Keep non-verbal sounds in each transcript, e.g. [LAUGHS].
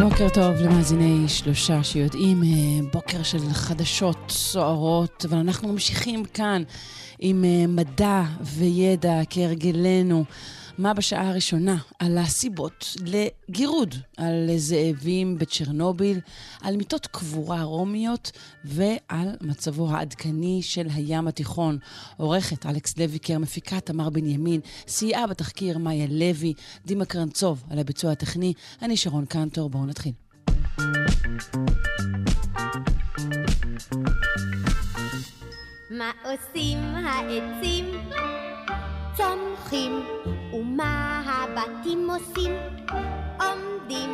בוקר טוב למאזיני שלושה שיודעים, אה, בוקר של חדשות סוערות, אבל אנחנו ממשיכים כאן עם אה, מדע וידע כהרגלנו. מה בשעה הראשונה? על הסיבות לגירוד, על זאבים בצ'רנוביל, על מיטות קבורה רומיות ועל מצבו העדכני של הים התיכון. עורכת אלכס לויקר, מפיקה תמר בנימין, סייעה בתחקיר מאיה לוי, דימה קרנצוב על הביצוע הטכני, אני שרון קנטור, בואו נתחיל. מה עושים העצים? צומחים, ומה הבתים עושים? עומדים,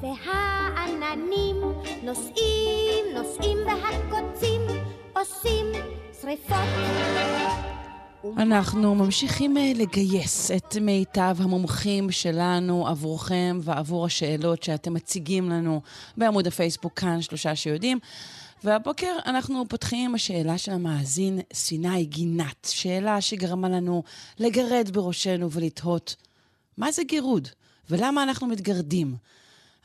והעננים נוסעים, נוסעים, והקוצים עושים שריפות. אנחנו ממשיכים אה, לגייס את מיטב המומחים שלנו עבורכם ועבור השאלות שאתם מציגים לנו בעמוד הפייסבוק כאן, שלושה שיודעים. והבוקר אנחנו פותחים עם השאלה של המאזין סיני גינת, שאלה שגרמה לנו לגרד בראשנו ולתהות מה זה גירוד ולמה אנחנו מתגרדים.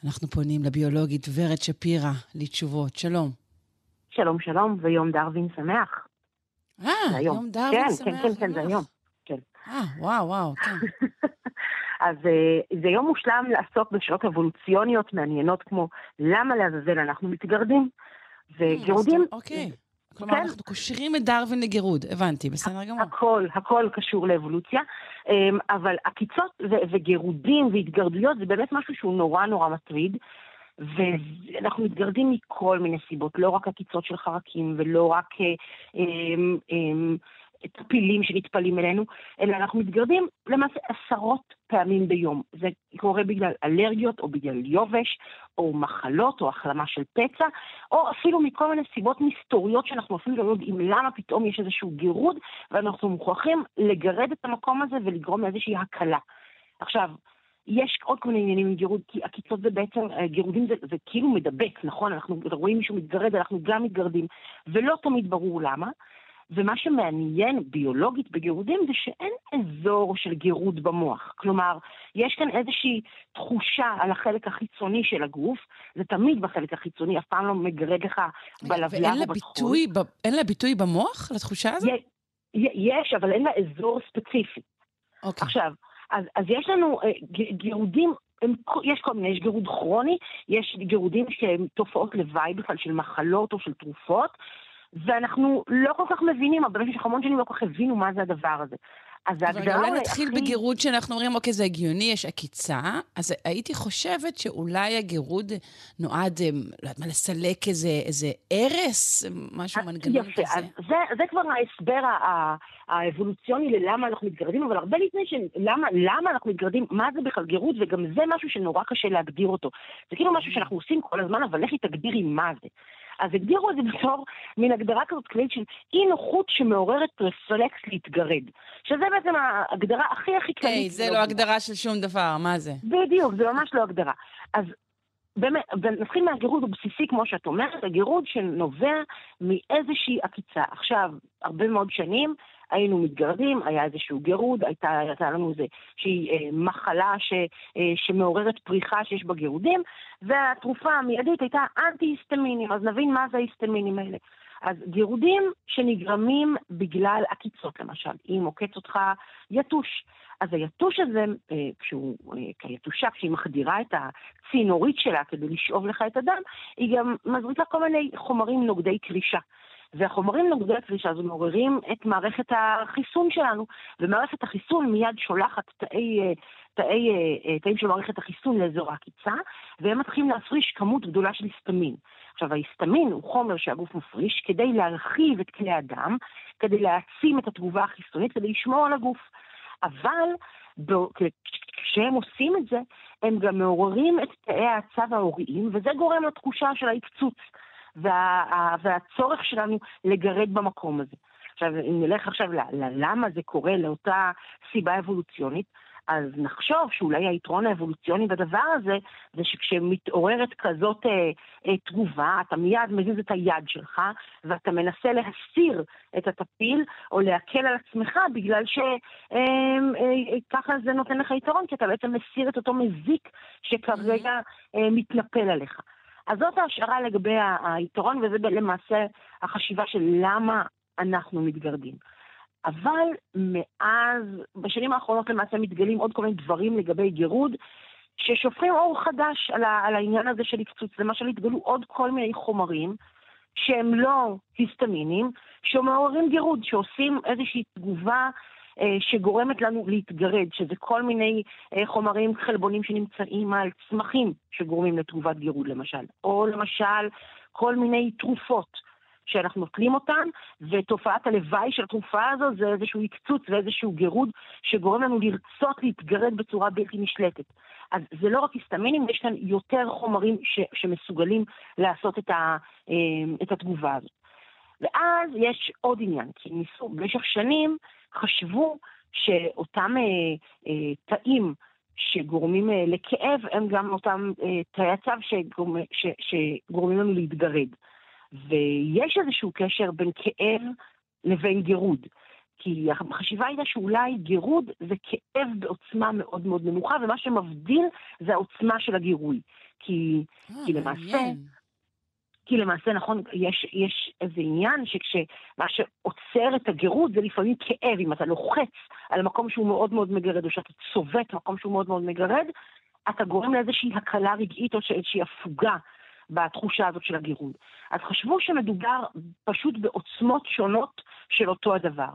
אנחנו פונים לביולוגית ורד שפירא לתשובות. שלום. שלום, שלום, ויום דרווין שמח. אה, יום דרווין כן, שמח. כן, כן, כן, זה היום. כן. אה, וואו, וואו, כן. [LAUGHS] אז אה, זה יום מושלם לעסוק בשאלות אבולוציוניות מעניינות כמו למה לעזאזל אנחנו מתגרדים. וגירודים... אוקיי. כלומר, כן. אנחנו קושרים את דרווין לגירוד, הבנתי, בסדר גמור. הכל, הכל קשור לאבולוציה, אמ, אבל עקיצות ו- וגירודים והתגרדויות זה באמת משהו שהוא נורא נורא מטריד. ואנחנו מתגרדים מכל מיני סיבות, לא רק עקיצות של חרקים ולא רק אה, אמ, אמ, טפילים שנטפלים אלינו, אלא אנחנו מתגרדים למעשה עשרות פעמים ביום. זה קורה בגלל אלרגיות או בגלל יובש, או מחלות, או החלמה של פצע, או אפילו מכל מיני סיבות מסתוריות שאנחנו אפילו לא יודעים למה פתאום יש איזשהו גירוד, ואנחנו מוכרחים לגרד את המקום הזה ולגרום לאיזושהי הקלה. עכשיו, יש עוד כל מיני עניינים עם גירוד, כי עקיצות זה בעצם, אה, גירודים זה, זה כאילו מדבק, נכון? אנחנו רואים מישהו מתגרד, אנחנו גם מתגרדים, ולא תמיד ברור למה. ומה שמעניין ביולוגית בגירודים זה שאין אזור של גירוד במוח. כלומר, יש כאן איזושהי תחושה על החלק החיצוני של הגוף, זה תמיד בחלק החיצוני, אף פעם לא מגרד לך ואין לה או בטחול. ביטוי, ב- אין לה ביטוי במוח, לתחושה הזאת? יש, אבל אין לה אזור ספציפי. אוקיי. עכשיו, אז, אז יש לנו אה, גירודים, הם, יש כל מיני, יש גירוד כרוני, יש גירודים שהם תופעות לוואי בכלל של מחלות או של תרופות, ואנחנו לא כל כך מבינים, אבל במשך המון שנים לא כל כך הבינו מה זה הדבר הזה. אז ההגדרה אולי אולי נתחיל הכי- בגירוד שאנחנו אומרים, אוקיי, זה הגיוני, יש עקיצה, אז הייתי חושבת שאולי הגירוד נועד, אה, לא יודעת מה, לסלק איזה, איזה ארס, משהו, מנגנון יפה, כזה. אז זה, זה כבר ההסבר האבולוציוני ללמה אנחנו מתגרדים, אבל הרבה לפני שלמה למה אנחנו מתגרדים, מה זה בכלל גירוד, וגם זה משהו שנורא קשה להגדיר אותו. זה כאילו משהו שאנחנו עושים כל הזמן, אבל לכי תגדירי מה זה. אז הגדירו את זה בתור מין הגדרה כזאת כללית של אי נוחות שמעוררת רפלקס להתגרד. שזה בעצם ההגדרה הכי הכי כללית. היי, זה לא הגדרה של שום דבר, מה זה? בדיוק, זה ממש לא הגדרה. אז באמת, נתחיל מהגירוד הבסיסי, כמו שאת אומרת, הגירוד שנובע מאיזושהי עקיצה. עכשיו, הרבה מאוד שנים היינו מתגרדים, היה איזשהו גירוד, הייתה, הייתה לנו איזושהי אה, מחלה ש, אה, שמעוררת פריחה שיש בה גירודים, והתרופה המיידית הייתה אנטי-היסטמינים, אז נבין מה זה ההיסטמינים האלה. אז גירודים שנגרמים בגלל עקיצות למשל, אם עוקץ אותך יתוש. אז היתוש הזה, אה, כשהוא, אה, כיתושה, כשהיא מחדירה את הצינורית שלה כדי לשאוב לך את הדם, היא גם מזריקה כל מיני חומרים נוגדי קרישה. והחומרים נוגדי הקרישה הזו מעוררים את מערכת החיסון שלנו, ומערכת החיסון מיד שולחת תאי, אה, תאי, אה, תאים של מערכת החיסון לאזור העקיצה, והם מתחילים להפריש כמות גדולה של היסטמין. עכשיו, ההיסטמין הוא חומר שהגוף מפריש כדי להרחיב את כלי הדם, כדי להעצים את התגובה החיסונית, כדי לשמור על הגוף. אבל כשהם עושים את זה, הם גם מעוררים את תאי העצב ההוריים, וזה גורם לתחושה של ההקצוץ וה, והצורך שלנו לגרד במקום הזה. עכשיו, אם נלך עכשיו ללמה זה קורה, לאותה סיבה אבולוציונית, אז נחשוב שאולי היתרון האבולוציוני בדבר הזה, זה שכשמתעוררת כזאת אה, אה, תגובה, אתה מיד מזיז את היד שלך, ואתה מנסה להסיר את הטפיל, או להקל על עצמך, בגלל שככה אה, אה, זה נותן לך יתרון, כי אתה בעצם מסיר את אותו מזיק שכרגע אה, מתנפל עליך. אז זאת ההשערה לגבי היתרון, וזה למעשה החשיבה של למה אנחנו מתגרדים. אבל מאז, בשנים האחרונות למעשה מתגלים עוד כל מיני דברים לגבי גירוד, ששופכים אור חדש על, ה, על העניין הזה של הקצוץ. למשל התגלו עוד כל מיני חומרים שהם לא היסטמינים, שמעוררים גירוד, שעושים איזושהי תגובה שגורמת לנו להתגרד, שזה כל מיני אה, חומרים חלבונים שנמצאים על צמחים שגורמים לתגובת גירוד למשל, או למשל כל מיני תרופות. שאנחנו נוטלים אותן, ותופעת הלוואי של התרופה הזו זה איזשהו הקצוץ ואיזשהו גירוד שגורם לנו לרצות להתגרד בצורה בלתי נשלטת. אז זה לא רק היסטמינים, יש כאן יותר חומרים ש, שמסוגלים לעשות את, ה, אה, את התגובה הזאת. ואז יש עוד עניין, כי ניסו, במשך שנים חשבו שאותם אה, אה, תאים שגורמים אה, לכאב הם גם אותם אה, תאי הצו שגורמ, ש, שגורמים לנו להתגרד. ויש איזשהו קשר בין כאב לבין גירוד. כי החשיבה הייתה שאולי גירוד זה כאב בעוצמה מאוד מאוד נמוכה, ומה שמבדיל זה העוצמה של הגירוי. כי, אה, כי למעשה... כי למעשה, נכון, יש, יש איזה עניין שכשמה שעוצר את הגירוד זה לפעמים כאב, אם אתה לוחץ על מקום שהוא מאוד מאוד מגרד, או שאתה צובט מקום שהוא מאוד מאוד מגרד, אתה גורם לאיזושהי הקלה רגעית או איזושהי הפוגה בתחושה הזאת של הגירוד. אז חשבו שמדובר פשוט בעוצמות שונות של אותו הדבר.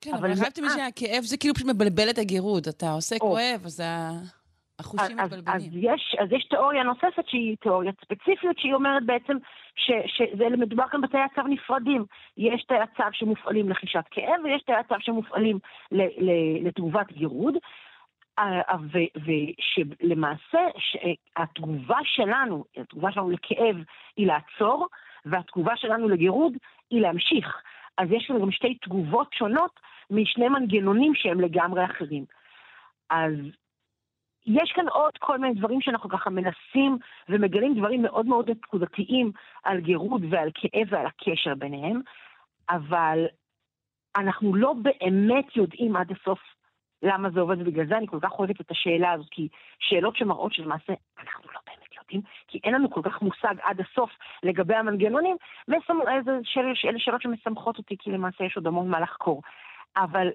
כן, אבל חשבתי מי שהכאב זה כאילו פשוט מבלבל את הגירוד. אתה עושה. כואב, אז החושים אז, מתבלבלים. אז, יש, אז יש תיאוריה נוספת שהיא תיאוריה ספציפית, שהיא אומרת בעצם ש, שזה מדובר כאן בתאי הצו נפרדים. יש תאי הצו שמופעלים לחישת כאב, ויש תאי הצו שמופעלים לתגובת גירוד. ושלמעשה התגובה שלנו, התגובה שלנו לכאב היא לעצור, והתגובה שלנו לגירוד היא להמשיך. אז יש לנו גם שתי תגובות שונות משני מנגנונים שהם לגמרי אחרים. אז יש כאן עוד כל מיני דברים שאנחנו ככה מנסים ומגלים דברים מאוד מאוד נקודתיים על גירוד ועל כאב ועל הקשר ביניהם, אבל אנחנו לא באמת יודעים עד הסוף למה זה עובד, ובגלל זה אני כל כך אוהבת את השאלה הזאת, כי שאלות שמראות שלמעשה אנחנו לא באמת יודעים, כי אין לנו כל כך מושג עד הסוף לגבי המנגנונים, ואלה שאל, שאלות שמשמחות אותי, כי למעשה יש עוד המון מה לחקור. אבל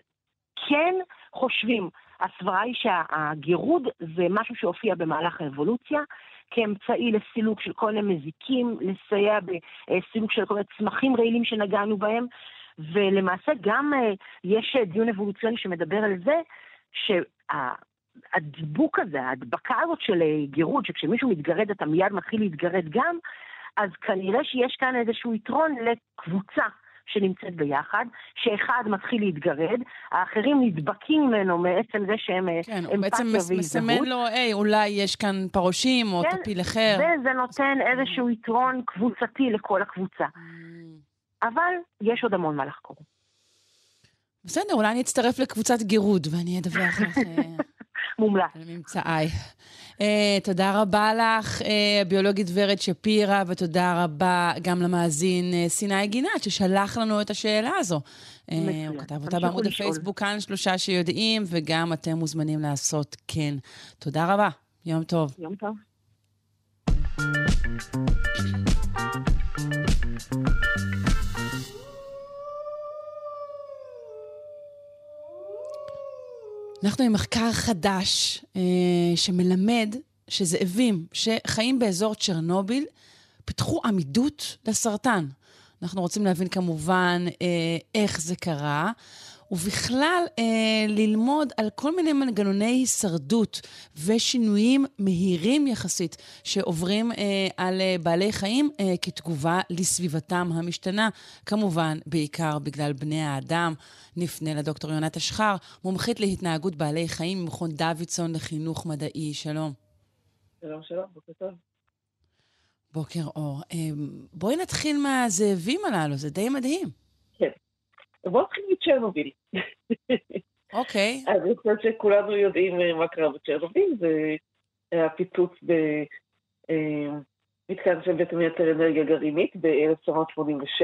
כן חושבים, הסברה היא שהגירוד זה משהו שהופיע במהלך האבולוציה, כאמצעי לסילוק של כל מיני מזיקים, לסייע בסילוק של כל מיני צמחים רעילים שנגענו בהם, ולמעשה גם uh, יש דיון אבולוציוני שמדבר על זה שהדיבוק הזה, ההדבקה הזאת של אה, גירוד, שכשמישהו מתגרד אתה מיד מתחיל להתגרד גם, אז כנראה שיש כאן איזשהו יתרון לקבוצה שנמצאת ביחד, שאחד מתחיל להתגרד, האחרים נדבקים ממנו מעצם זה שהם אה, כן, אמפתיה והזדהות. כן, הוא בעצם מסמן לו, היי, אולי יש כאן פרושים או כן, טפיל אחר. וזה נותן איזשהו יתרון קבוצתי לכל הקבוצה. Mm. אבל יש עוד המון מה לחקור. בסדר, אולי אני אצטרף לקבוצת גירוד ואני אדווח לך. אה, מומלץ. על ממצאיי. Uh, תודה רבה לך, uh, ביולוגית ורד שפירא, ותודה רבה גם למאזין uh, סיני גינת, ששלח לנו את השאלה הזו. Uh, הוא כתב אותה בעמוד הפייסבוק, כאן שלושה שיודעים, וגם אתם מוזמנים לעשות כן. תודה רבה, יום טוב. יום טוב. אנחנו עם מחקר חדש אה, שמלמד שזאבים שחיים באזור צ'רנוביל פיתחו עמידות לסרטן. אנחנו רוצים להבין כמובן אה, איך זה קרה. ובכלל אה, ללמוד על כל מיני מנגנוני הישרדות ושינויים מהירים יחסית שעוברים אה, על אה, בעלי חיים אה, כתגובה לסביבתם המשתנה, כמובן בעיקר בגלל בני האדם. נפנה לדוקטור יונת אשחר, מומחית להתנהגות בעלי חיים ממכון דוידסון לחינוך מדעי. שלום. שלום, שלום, בוקר טוב. בוקר אור. אה, בואי נתחיל מהזאבים הללו, זה די מדהים. בואו נתחיל מצ'רנוביל. אוקיי. [LAUGHS] אני חושבת שכולנו יודעים אה, מה קרה בצ'רנוביל, זה היה פיצוץ במתקן שבעצם מייצר אנרגיה גרעינית ב-1986,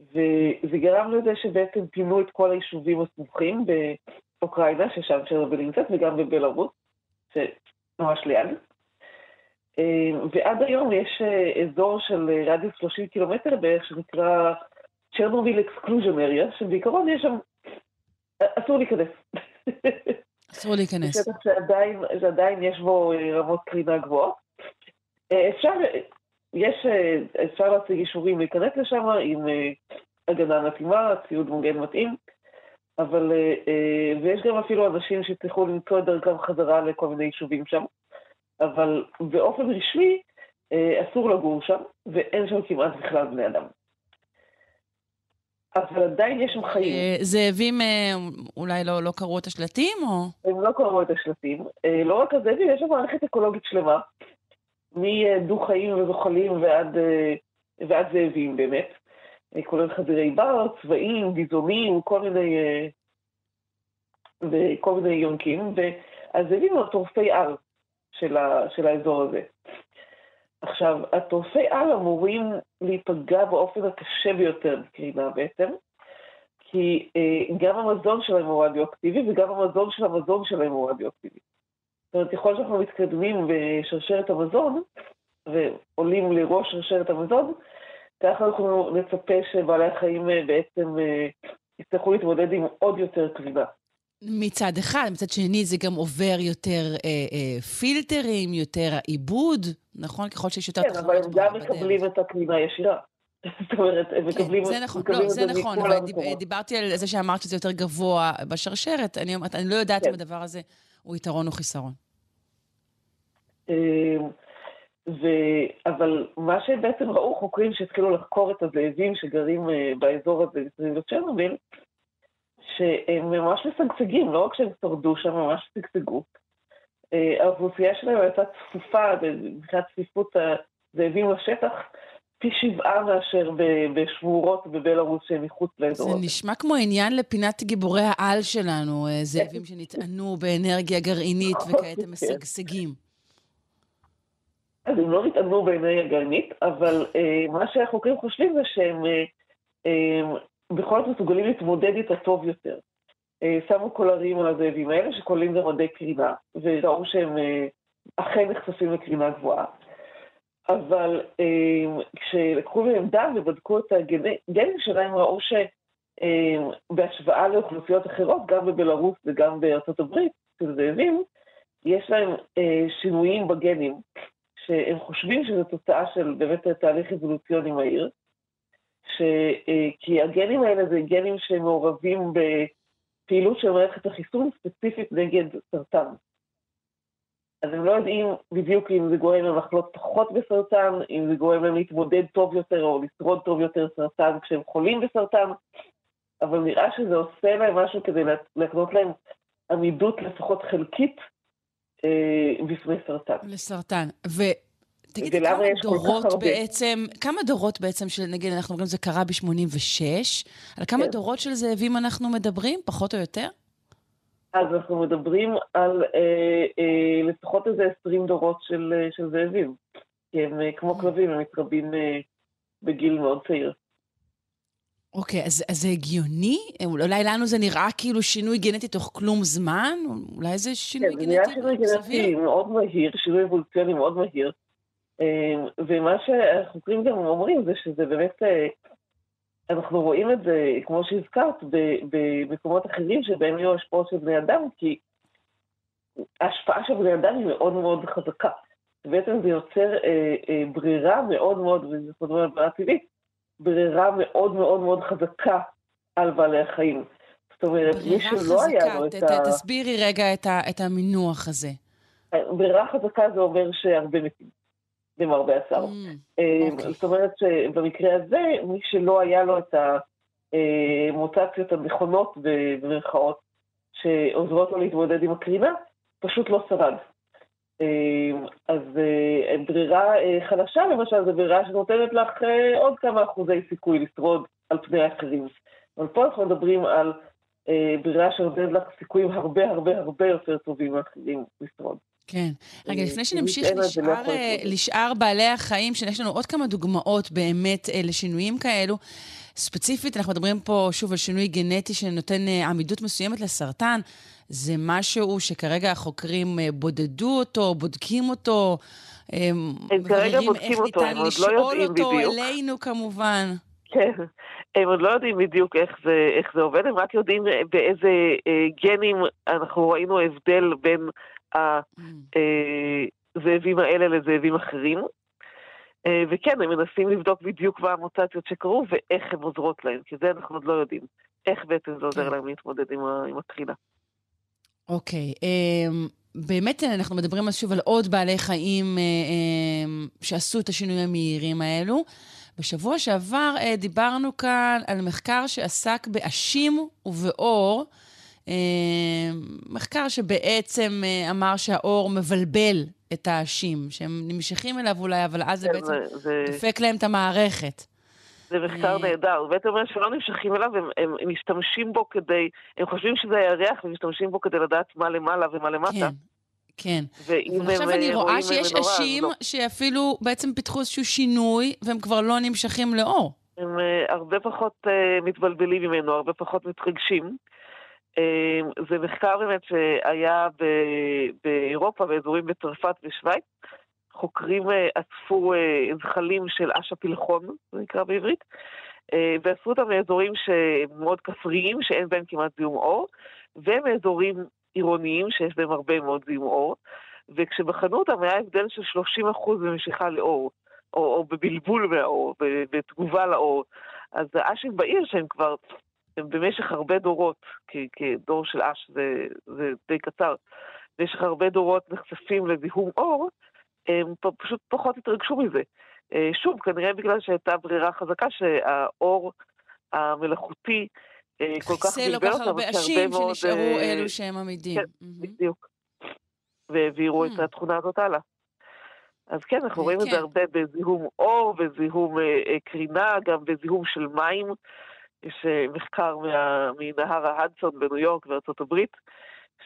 וזה גרם לזה שבעצם פינו את כל היישובים הסמוכים באוקראינה, ששם צ'רנוביל נמצאת, וגם בבלארוס, שממש ליד. אה, ועד היום יש אה, אזור של רדיוס 30 קילומטר בערך, שנקרא Chernobyl Exclusion Area, שבעיקרון יש שם אסור להיכנס. אסור להיכנס. שטח שעדיין, שעדיין יש בו אה, רמות קרינה גבוהות. אה, אפשר, יש, אה, אפשר להציג אישורים להיכנס לשם עם הגנה מתאימה, ציוד מוגן מתאים, אבל, ויש גם אפילו אנשים שצריכו למצוא את דרכם חזרה לכל מיני יישובים שם, אבל באופן רשמי אסור לגור שם, ואין שם כמעט בכלל בני אדם. אבל עדיין יש שם חיים. אה, זאבים אה, אולי לא, לא קראו את השלטים, או? הם לא קראו את השלטים. אה, לא רק הזאבים, יש שם מערכת אקולוגית שלמה, מדו-חיים וזוחלים ועד, ועד זאבים באמת. כולל חזירי בר, צבעים, ביזונים, כל מיני, וכל מיני יונקים, והזאבים הם טורפי על של, ה, של האזור הזה. עכשיו, הטורפי על אמורים להיפגע באופן הקשה ביותר בקרינה בעצם, כי אה, גם המזון שלהם הוא רדיואקטיבי וגם המזון של המזון שלהם הוא רדיואקטיבי. זאת אומרת, ככל שאנחנו מתקדמים בשרשרת המזון, ועולים לראש שרשרת המזון, ככה אנחנו נצפה שבעלי החיים אה, בעצם אה, יצטרכו להתמודד עם עוד יותר קרינה. מצד אחד, מצד שני זה גם עובר יותר אה, אה, פילטרים, יותר עיבוד, נכון? ככל שיש יותר כן, תחרות. כן, אבל הם גם מקבלים את הקלימה הישירה. [LAUGHS] זאת אומרת, הם כן, מקבלים... זה נכון, לא, זה נכון, אבל דיב, דיברתי על זה שאמרת שזה יותר גבוה בשרשרת, אני, אני לא יודעת כן. אם הדבר הזה הוא יתרון או חיסרון. אמ, ו... אבל מה שבעצם ראו חוקרים שהתחילו לחקור את הזאבים שגרים אה, באזור הזה מסביב לצ'רנוביל, שהם ממש משגשגים, לא רק שהם שרדו שם, ממש שגשגו. אה, האוכלוסייה שלהם הייתה צפופה מבחינת צפיפות הזאבים לשטח, פי שבעה מאשר בשבורות בבלארוס שהם מחוץ לאזור. זה נשמע כמו עניין לפינת גיבורי העל שלנו, אה, זאבים [LAUGHS] שנטענו באנרגיה גרעינית וכעת הם משגשגים. אז הם לא נטענו באנרגיה גרעינית, אבל אה, מה שהחוקרים חושבים זה שהם בכל זאת מסוגלים להתמודד איתה טוב יותר. אה, שמו קולרים על הזאבים האלה שכוללים גם מדי קרינה, וראו שהם אה, אכן נחשפים לקרינה גבוהה. אבל אה, כשלקחו מהם דם ובדקו את הגנים שלהם, ראו שבהשוואה לאוכלוסיות אחרות, גם בבלארוס וגם בארצות הברית, של זאבים, יש להם שינויים בגנים, שהם חושבים שזו תוצאה של באמת תהליך אבולוציוני מהיר, ש... אה, כי הגנים האלה זה גנים שמעורבים בפעילות של מערכת החיסון ספציפית נגד סרטן. אז הם לא יודעים בדיוק אם זה גורם להם לחלות פחות בסרטן, אם זה גורם להם להתמודד טוב יותר או לשרוד טוב יותר סרטן כשהם חולים בסרטן, אבל נראה שזה עושה להם משהו כדי להקנות להם עמידות לפחות חלקית אה, בפני סרטן. לסרטן. ו... תגיד, כמה דורות בעצם, כמה דורות בעצם של, נגיד, אנחנו אומרים זה קרה ב-86, על כמה כן. דורות של זאבים אנחנו מדברים, פחות או יותר? אז אנחנו מדברים על אה, אה, לפחות איזה 20 דורות של, אה, של זאבים. כי הם אה, כמו כלבים, הם מתרבים אה, בגיל מאוד צעיר. אוקיי, אז, אז זה הגיוני? אולי לנו זה נראה כאילו שינוי גנטי תוך כלום זמן? אולי זה שינוי כן, גנטי? כן, זה נראה שינוי גנטי מאוד מהיר, שינוי אבולוציוני מאוד מהיר. אמ, ומה שהחוקרים גם אומרים זה שזה באמת, אה, אנחנו רואים את זה, כמו שהזכרת, במקומות אחרים שבהם יהיו השפעות של בני אדם, כי ההשפעה של בני אדם היא מאוד מאוד חזקה. בעצם זה יוצר אה, אה, ברירה מאוד מאוד, וזה מדברים על ברירה טבעית, ברירה מאוד מאוד מאוד חזקה על בעלי החיים. זאת אומרת, מי שלא היה לו את ה... תסבירי רגע את, ה, את המינוח הזה. ברירה חזקה זה אומר שהרבה מתים. למרבה הצער. Mm, אה, אוקיי. זאת אומרת שבמקרה הזה, מי שלא היה לו את המוטציות הנכונות, במרכאות, שעוזרות לו להתמודד עם הקרינה, פשוט לא שרד. אה, אז אה, ברירה חדשה, למשל, זו ברירה שנותנת לך עוד כמה אחוזי סיכוי לשרוד על פני האחרים. אבל פה אנחנו מדברים על ברירה שנותנת לך סיכויים הרבה הרבה הרבה יותר טובים מאחרים לשרוד. כן. רגע, אה, לפני אם שנמשיך זה לא לשאר, אה. לשאר בעלי החיים, שיש לנו עוד כמה דוגמאות באמת אה, לשינויים כאלו. ספציפית, אנחנו מדברים פה שוב על שינוי גנטי שנותן אה, עמידות מסוימת לסרטן. זה משהו שכרגע החוקרים אה, בודדו אותו, בודקים אותו, אה, הם כרגע בודקים אותו, הם עוד לא לשאול יודעים אותו בדיוק. אלינו כמובן. כן, הם עוד לא יודעים בדיוק איך זה, איך זה עובד, הם רק יודעים באיזה אה, גנים אנחנו ראינו הבדל בין הזאבים האלה לזאבים אחרים. אה, וכן, הם מנסים לבדוק בדיוק מה המוטציות שקרו ואיך הן עוזרות להם, כי זה אנחנו עוד לא יודעים. איך בעצם זה עוזר. להם להתמודד עם, הקרינה. אוקיי. אמ, באמת אנחנו מדברים אז שוב על עוד בעלי חיים אה, אמ, שעשו את השינויים המהירים האלו. בשבוע שעבר אה, דיברנו כאן על מחקר שעסק באשים ובאור. אה, מחקר שבעצם אה, אמר שהאור מבלבל את האשים, שהם נמשכים אליו אולי, אבל אז זה כן, בעצם דופק להם את המערכת. זה מחקר אה. נהדר, הוא בעצם אומר שלא נמשכים אליו, הם, הם, הם משתמשים בו כדי, הם חושבים שזה הירח ומשתמשים בו כדי לדעת מה למעלה ומה למטה. כן, כן. ואם אבל עכשיו הם, אני אה, רואה שיש אשים לא. שאפילו בעצם פיתחו איזשהו שינוי, והם כבר לא נמשכים לאור. הם אה, הרבה פחות אה, מתבלבלים ממנו, הרבה פחות מתרגשים. אה, זה מחקר באמת שהיה באירופה, באזורים בצרפת ושווייץ. חוקרים אה, אספו אה, זחלים של אש הפלחון, זה נקרא בעברית, ואספו אותם לאזורים שהם מאוד כפריים, שאין בהם כמעט זיהום אור, ומאזורים עירוניים שיש בהם הרבה מאוד זיהום אור, וכשבחנו אותם היה הבדל של 30% במשיכה לאור, או, או בבלבול מהאור, בתגובה לאור. אז האשים בעיר שהם כבר, במשך הרבה דורות, כי, כדור של אש זה, זה די קצר, במשך הרבה דורות נחשפים לזיהום אור, הם פשוט פחות התרגשו מזה. אה, שוב, כנראה בגלל שהייתה ברירה חזקה שהאור המלאכותי אה, כל כך חיסל לא בלבל כל כך אותם, הרבה אשים שנשארו אה, אלו שהם עמידים. כן, מהמם. בדיוק. והעבירו את Hmm. התכונה הזאת הלאה. אז כן, אנחנו אה, רואים את כן. זה הרבה בזיהום אור, בזיהום קרינה, גם בזיהום של מים. יש אה, מחקר מה, מנהר ההדסון בניו יורק בארצות הברית,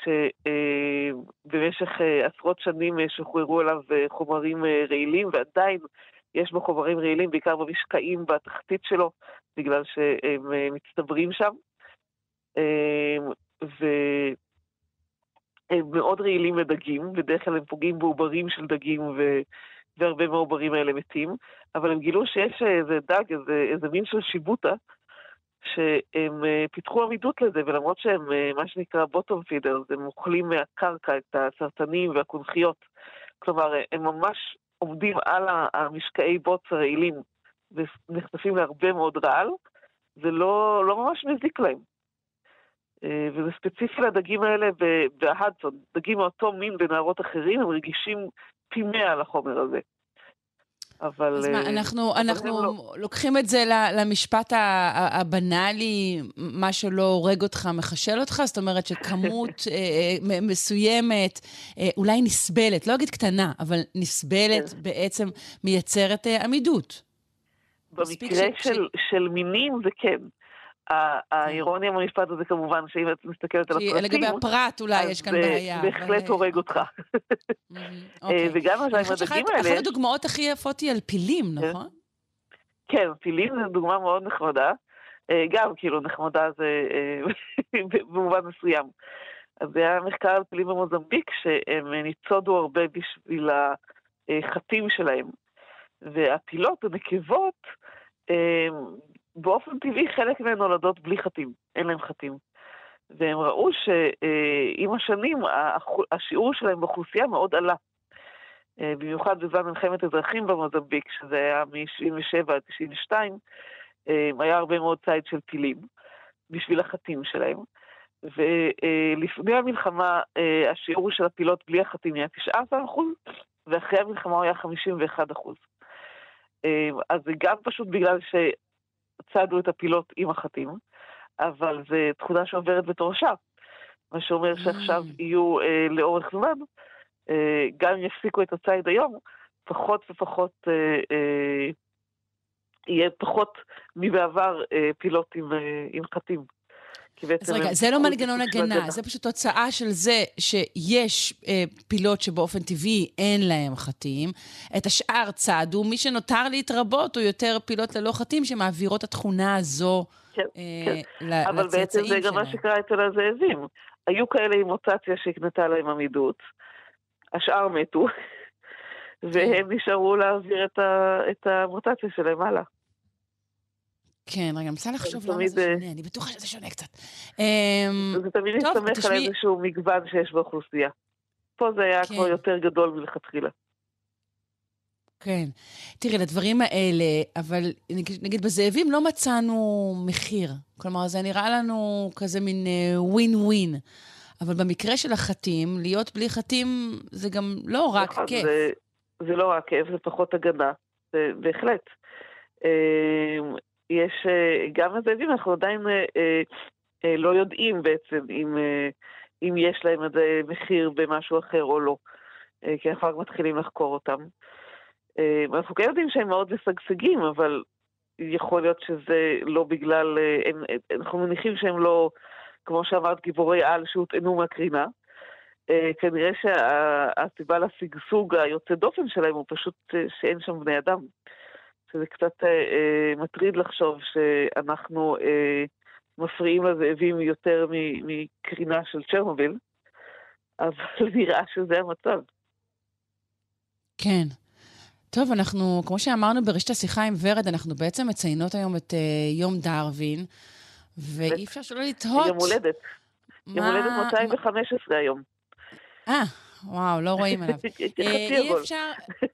שבמשך עשרות שנים אה, שוחררו אליו אה, חומרים אה, רעילים, ועדיין יש בו חומרים רעילים, בעיקר במשקעים בתחתית שלו, בגלל שהם אה, מצטברים שם. אה, ו... הם מאוד רעילים לדגים, בדרך כלל הם פוגעים בעוברים של דגים ו... והרבה מהעוברים האלה מתים, אבל הם גילו שיש איזה דג, איזה, איזה מין של שיבוטה, שהם אה, פיתחו עמידות לזה, ולמרות שהם אה, מה שנקרא בוטום פידרס, הם אוכלים מהקרקע את הסרטנים והקונכיות, כלומר אה, הם ממש עומדים על המשקעי בוץ הרעילים ונחשפים להרבה מאוד רעל, זה לא, לא ממש מזיק להם. וזה ספציפי לדגים האלה בהדסון. דגים מאותו מין בנהרות אחרים, הם רגישים פי מאה לחומר הזה. אבל... אז מה, אה, אנחנו, אנחנו לא. לוקחים את זה למשפט הבנאלי, מה שלא הורג אותך מחשל אותך? זאת אומרת שכמות [LAUGHS] אה, אה, מסוימת, אולי נסבלת, לא אגיד קטנה, אבל נסבלת כן. בעצם מייצרת עמידות. במקרה ש- של, של מינים זה כן. ה- האירוניה במשפט הזה כמובן, שאם את מסתכלת על הפרטים, לגבי הפרט אולי יש כאן זה בעיה. בהחלט אבל, הורג אה, אותך. [LAUGHS] אה, אוקיי. וגם עם הדגים האלה, אחת הדוגמאות הכי יפות היא על פילים, כן. נכון? כן, פילים זו דוגמה מאוד נחמדה. אה, גם, כאילו, נחמדה זה אה, [LAUGHS] במובן מסוים. אז זה היה מחקר על פילים במוזמביק, שהם אה, ניצודו הרבה בשביל החטים שלהם. והפילות, הנקבות, אה, באופן טבעי חלק מהן נולדות בלי חטים, אין להם חטים. והם ראו שעם השנים השיעור שלהם באוכלוסייה מאוד עלה. אה, במיוחד בזמן מלחמת אזרחים במוזמביק, שזה היה מ-77 עד 92, אה, היה הרבה מאוד ציד של פילים בשביל החטים שלהם. ולפני המלחמה אה, השיעור של הפילות בלי החטים היה 19%, ואחרי המלחמה הוא היה 51%. אה, אז זה גם פשוט בגלל שצדו את הפילות עם החטים, אבל זו תכונה שעוברת בתורשה. מה שאומר שעכשיו Mm. יהיו אה, לאורך זמן, אה, גם אם יפסיקו את הציד היום, פחות ופחות אה, אה, יהיה פחות מבעבר אה, פילות עם, אה, עם חטים. אז רגע, זה לא מנגנון הגנה, זה פשוט תוצאה של זה שיש אה, פילות שבאופן טבעי אין להם חטים. את השאר צעדו, מי שנותר להתרבות הוא יותר פילות ללא חטים שמעבירות את התכונה הזו כן, אה, כן. לצאצאים שלהם. אבל בעצם זה גם מה שקרה אצל הזאבים. היו כאלה עם מוטציה שהקנתה להם עמידות, השאר מתו, והם נשארו להעביר את, ה, את המוטציה שלהם הלאה. כן, רגע, אני מנסה לחשוב למה זה אה, שונה, אני בטוחה שזה שונה קצת. אמ, זה תמיד מסתמך על איזשהו מגוון שיש באוכלוסייה. פה זה היה כבר כן. יותר גדול מלכתחילה. כן. תראי, לדברים האלה, אבל נגיד בזאבים לא מצאנו מחיר. כלומר, זה נראה לנו כזה מין ווין uh, ווין. אבל במקרה של החתים, להיות בלי חתים זה גם לא רק נכון, כיף. זה, זה לא רק כיף, זה פחות הגנה, זה בהחלט. יש, אה, גם הזאבים, אנחנו עדיין אה, אה, לא יודעים בעצם אם, אם יש להם איזה מחיר במשהו אחר או לא, כי אנחנו רק מתחילים לחקור אותם. אנחנו כן יודעים שהם מאוד משגשגים, אבל יכול להיות שזה לא בגלל, הם, אנחנו מניחים שהם לא, כמו שאמרת, גיבורי על שהוטענו מהקרינה. כנראה שהסיבה לשגשוג היוצא דופן שלהם הוא פשוט שאין שם בני אדם. שזה קצת אה, אה, מטריד לחשוב שאנחנו אה, מפריעים לזאבים יותר מקרינה של צ'רנוביל, אבל [LAUGHS] נראה שזה המצב. כן. טוב, אנחנו, כמו שאמרנו בראשית השיחה עם ורד, אנחנו בעצם מציינות היום את uh, יום דרווין, ואי אפשר שלא לתהות. יום הולדת. מה... יום הולדת 215 היום. אה, וואו, לא רואים עליו. [LAUGHS] אה, אי אפשר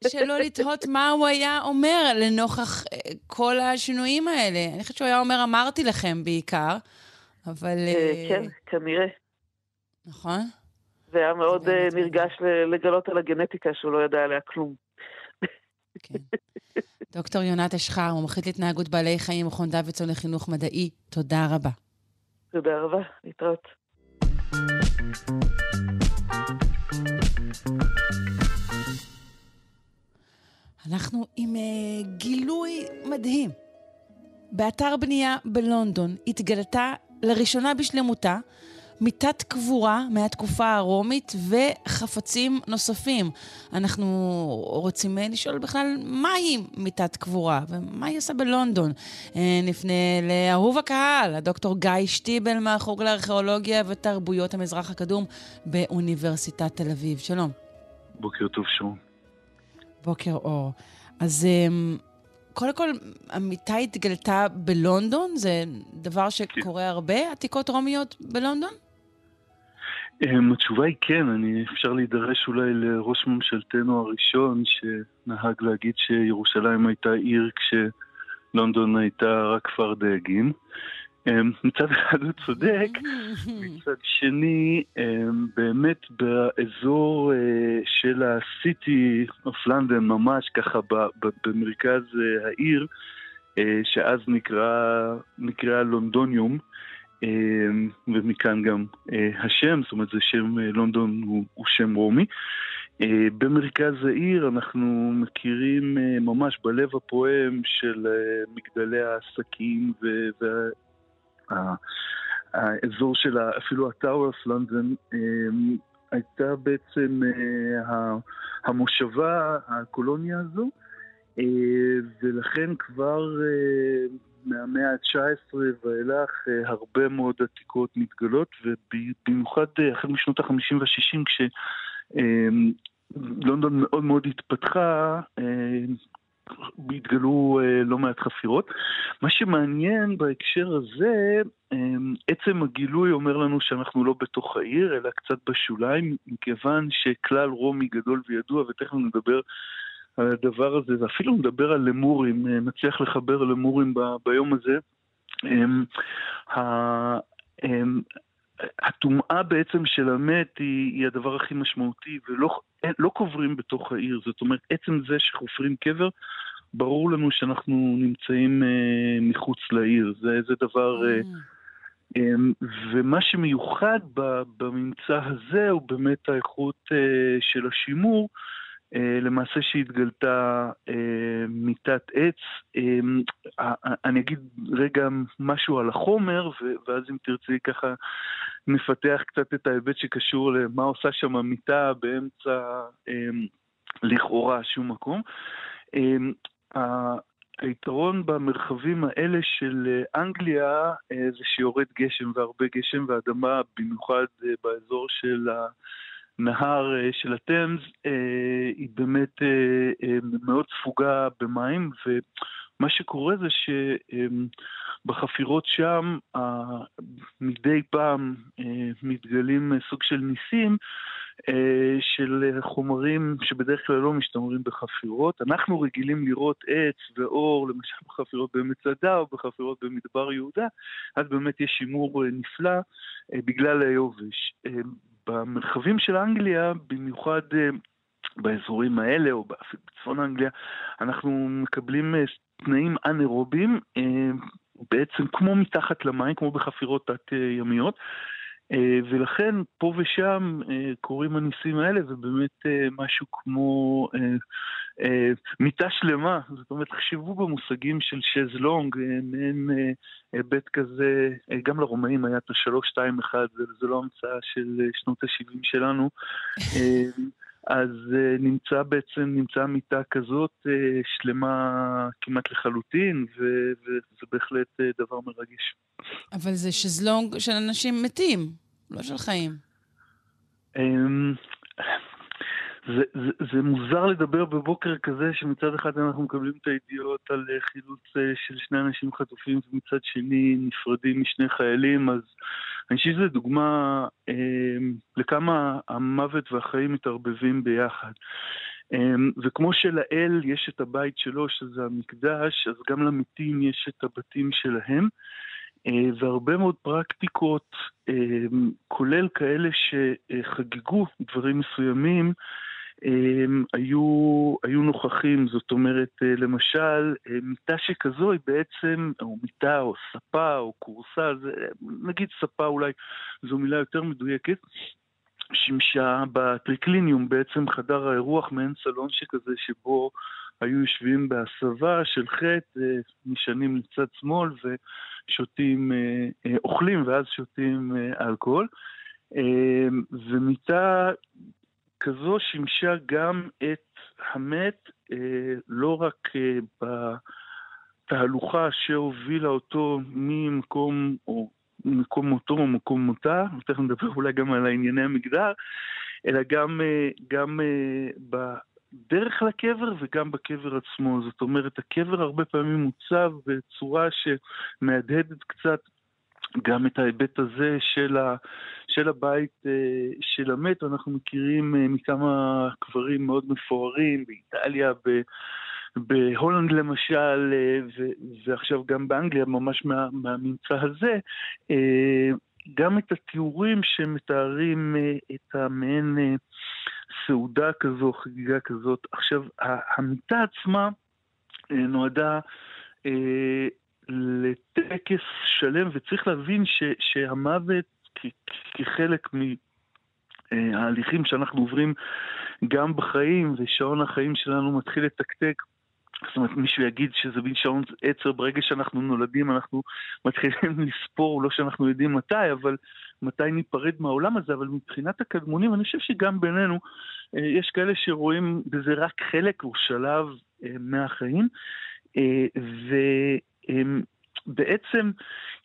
שלא לתהות מה הוא היה אומר לנוכח אה, כל השינויים האלה. אני חושבת שהוא היה אומר, אמרתי לכם בעיקר, אבל... אה, כן, כנראה. נכון? זה היה מאוד נרגש לגלות על הגנטיקה שהוא לא ידע עליה כלום. כן. דוקטור יונת אשחר, מומחית להתנהגות בעלי חיים, מכון דוידסון לחינוך מדעי, תודה רבה. תודה רבה, להתראות. אנחנו עם uh, גילוי מדהים. באתר בנייה בלונדון התגלתה לראשונה בשלמותה מיטת קבורה מהתקופה הרומית וחפצים נוספים. אנחנו רוצים אה, לשאול בכלל מהי מיטת קבורה ומה היא עושה בלונדון. אה, נפנה לאהוב הקהל, הדוקטור גיא שטיבל מהחוג לארכיאולוגיה ותרבויות המזרח הקדום באוניברסיטת תל אביב. שלום. בוקר טוב שום. בוקר אור. אז אמ, קודם כל, המיטה התגלתה בלונדון? זה דבר שקורה כן. הרבה, עתיקות רומיות בלונדון? אמ, התשובה היא כן, אני, אפשר להידרש אולי לראש ממשלתנו הראשון שנהג להגיד שירושלים הייתה עיר כשלונדון הייתה רק כפר דייגים. אמ, מצד אחד הוא צודק, [LAUGHS] מצד שני, אמ, באמת באזור אה, של ה-City of London, ממש ככה במרכז אה, העיר, אה, שאז נקרא, נקרא לונדוניום, ומכאן גם השם, זאת אומרת זה שם, לונדון הוא, הוא שם רומי. במרכז העיר אנחנו מכירים ממש בלב הפועם של מגדלי העסקים האזור של אפילו הטאוור אוף לונדון הייתה בעצם אה, המושבה, הקולוניה הזו, אה, ולכן כבר אה, מהמאה ה-19 ואילך הרבה מאוד עתיקות מתגלות, ובמיוחד החל משנות ה-50 וה-60 כשלונדון מאוד מאוד התפתחה, התגלו אה, לא מעט חפירות. מה שמעניין בהקשר הזה, אה, עצם הגילוי אומר לנו שאנחנו לא בתוך העיר, אלא קצת בשוליים, מכיוון שכלל רומי גדול וידוע, ותכף נדבר על הדבר הזה, ואפילו נדבר על למורים, אה, נצליח לחבר למורים ב, ביום הזה. הטומאה בעצם של המת היא, היא הדבר הכי משמעותי, ולא לא קוברים בתוך העיר. זאת אומרת, עצם זה שחופרים קבר, ברור לנו שאנחנו נמצאים אה, מחוץ לעיר. זה, זה דבר... אה, אה, ומה שמיוחד בממצא הזה הוא באמת האיכות אה, של השימור. אה, למעשה שהתגלתה אה, מיטת עץ. אה, אני אגיד רגע משהו על החומר, ואז אם תרצי ככה נפתח קצת את ההיבט שקשור למה עושה שם המיטה באמצע לכאורה שום מקום. היתרון במרחבים האלה של אנגליה זה שיורד גשם והרבה גשם ואדמה, במיוחד באזור של הנהר אה, של התמז אה, היא באמת אה, מאוד ספוגה במים, ומה שקורה זה שבחפירות שם מדי פעם מתגלים סוג של ניסים של חומרים שבדרך כלל לא משתמרים בחפירות. אנחנו רגילים לראות עץ ואור, למשל בחפירות במצדה או בחפירות במדבר יהודה, אז באמת יש שימור נפלא בגלל היובש. במרחבים של אנגליה, במיוחד אה, באזורים האלה, או בצפון אנגליה, אנחנו מקבלים אה, תנאים אנאירובים, אה, בעצם כמו מתחת למים, כמו בחפירות תת-ימיות. ולכן פה ושם קורים הניסים האלה, ובאמת משהו כמו אה, מיטה שלמה, זאת אומרת, תחשבו במושגים של שזלונג, אה, מעין אה, היבט כזה, גם לרומאים היה את השלוש, שתיים, אחד, זה לא המצאה של שנות ה-70 שלנו. אז נמצא בעצם, נמצאה מיטה כזאת שלמה כמעט לחלוטין, וזה בהחלט דבר מרגש. אבל זה שזלונג של אנשים מתים, לא של חיים. זה, זה, זה מוזר לדבר בבוקר כזה שמצד אחד אנחנו מקבלים את הידיעות על אה, חילוץ אה, של שני אנשים חטופים ומצד שני נפרדים משני חיילים, אז אני חושב שזו דוגמה אה, לכמה המוות והחיים מתערבבים ביחד. אה, וכמו שלאל יש את הבית שלו, שזה המקדש, אז גם למתים יש את הבתים שלהם. אה, והרבה מאוד פרקטיקות, כולל כאלה שחגגו דברים מסוימים, היו, היו נוכחים, זאת אומרת, אה, למשל, אה, מיטה שכזו היא בעצם, או מיטה או ספה או כורסה, נגיד ספה אולי זו מילה יותר מדויקת, שימשה בטריקליניום, בעצם חדר האירוח, מעין סלון שכזה שבו היו יושבים בהסבה של חטא, אה, נשענים לצד שמאל ושותים, אוכלים ואז שותים אלכוהול. ומיטה כזו שימשה גם את המת אה, לא רק אה, בתהלוכה שהובילה אותו ממקום, או מקום מותו או מקום מותה, תכף נדבר אולי גם על ענייני המגדר, אלא גם, אה, גם בדרך לקבר וגם בקבר עצמו. זאת אומרת, הקבר הרבה פעמים מוצב בצורה שמהדהדת קצת גם את ההיבט הזה של, ה, של הבית אה, של המת, אנחנו מכירים אה, מכמה קברים מאוד מפוארים באיטליה, ב, בהולנד למשל, אה, ו, ועכשיו גם באנגליה, ממש מה, מהממצא הזה, גם את התיאורים שמתארים את המעין סעודה כזו, חגיגה כזאת. עכשיו, המיטה עצמה נועדה לטקס שלם, וצריך להבין ש, שהמוות כ- כחלק מההליכים שאנחנו עוברים גם בחיים, ושעון החיים שלנו מתחיל לתקתק. זאת אומרת, מישהו יגיד שזה מין שעון עצר, ברגע שאנחנו נולדים אנחנו מתחילים [LAUGHS] לספור, לא שאנחנו יודעים מתי, אבל מתי ניפרד מהעולם הזה, אבל מבחינת הקדמונים, אני חושב שגם בינינו אה, יש כאלה שרואים בזה רק חלק או שלב אה, מהחיים. אה, ו... בעצם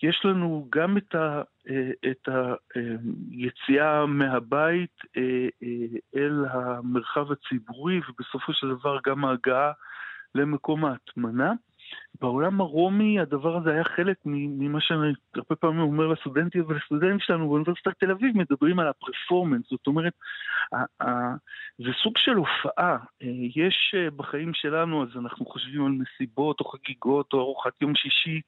יש לנו גם את, ה, אה, את היציאה מהבית אה, אה, אל המרחב הציבורי ובסופו של דבר גם ההגעה למקום ההטמנה. בעולם הרומי הדבר הזה היה חלק ממה שאני הרבה פעמים אומר לסטודנטים ולסטודנטים שלנו באוניברסיטת תל אביב, מדברים על הפרפורמנס, זאת אומרת, זה סוג של הופעה. אה, יש אה, בחיים שלנו, אז אנחנו חושבים על מסיבות או חגיגות או ארוחת יום שישי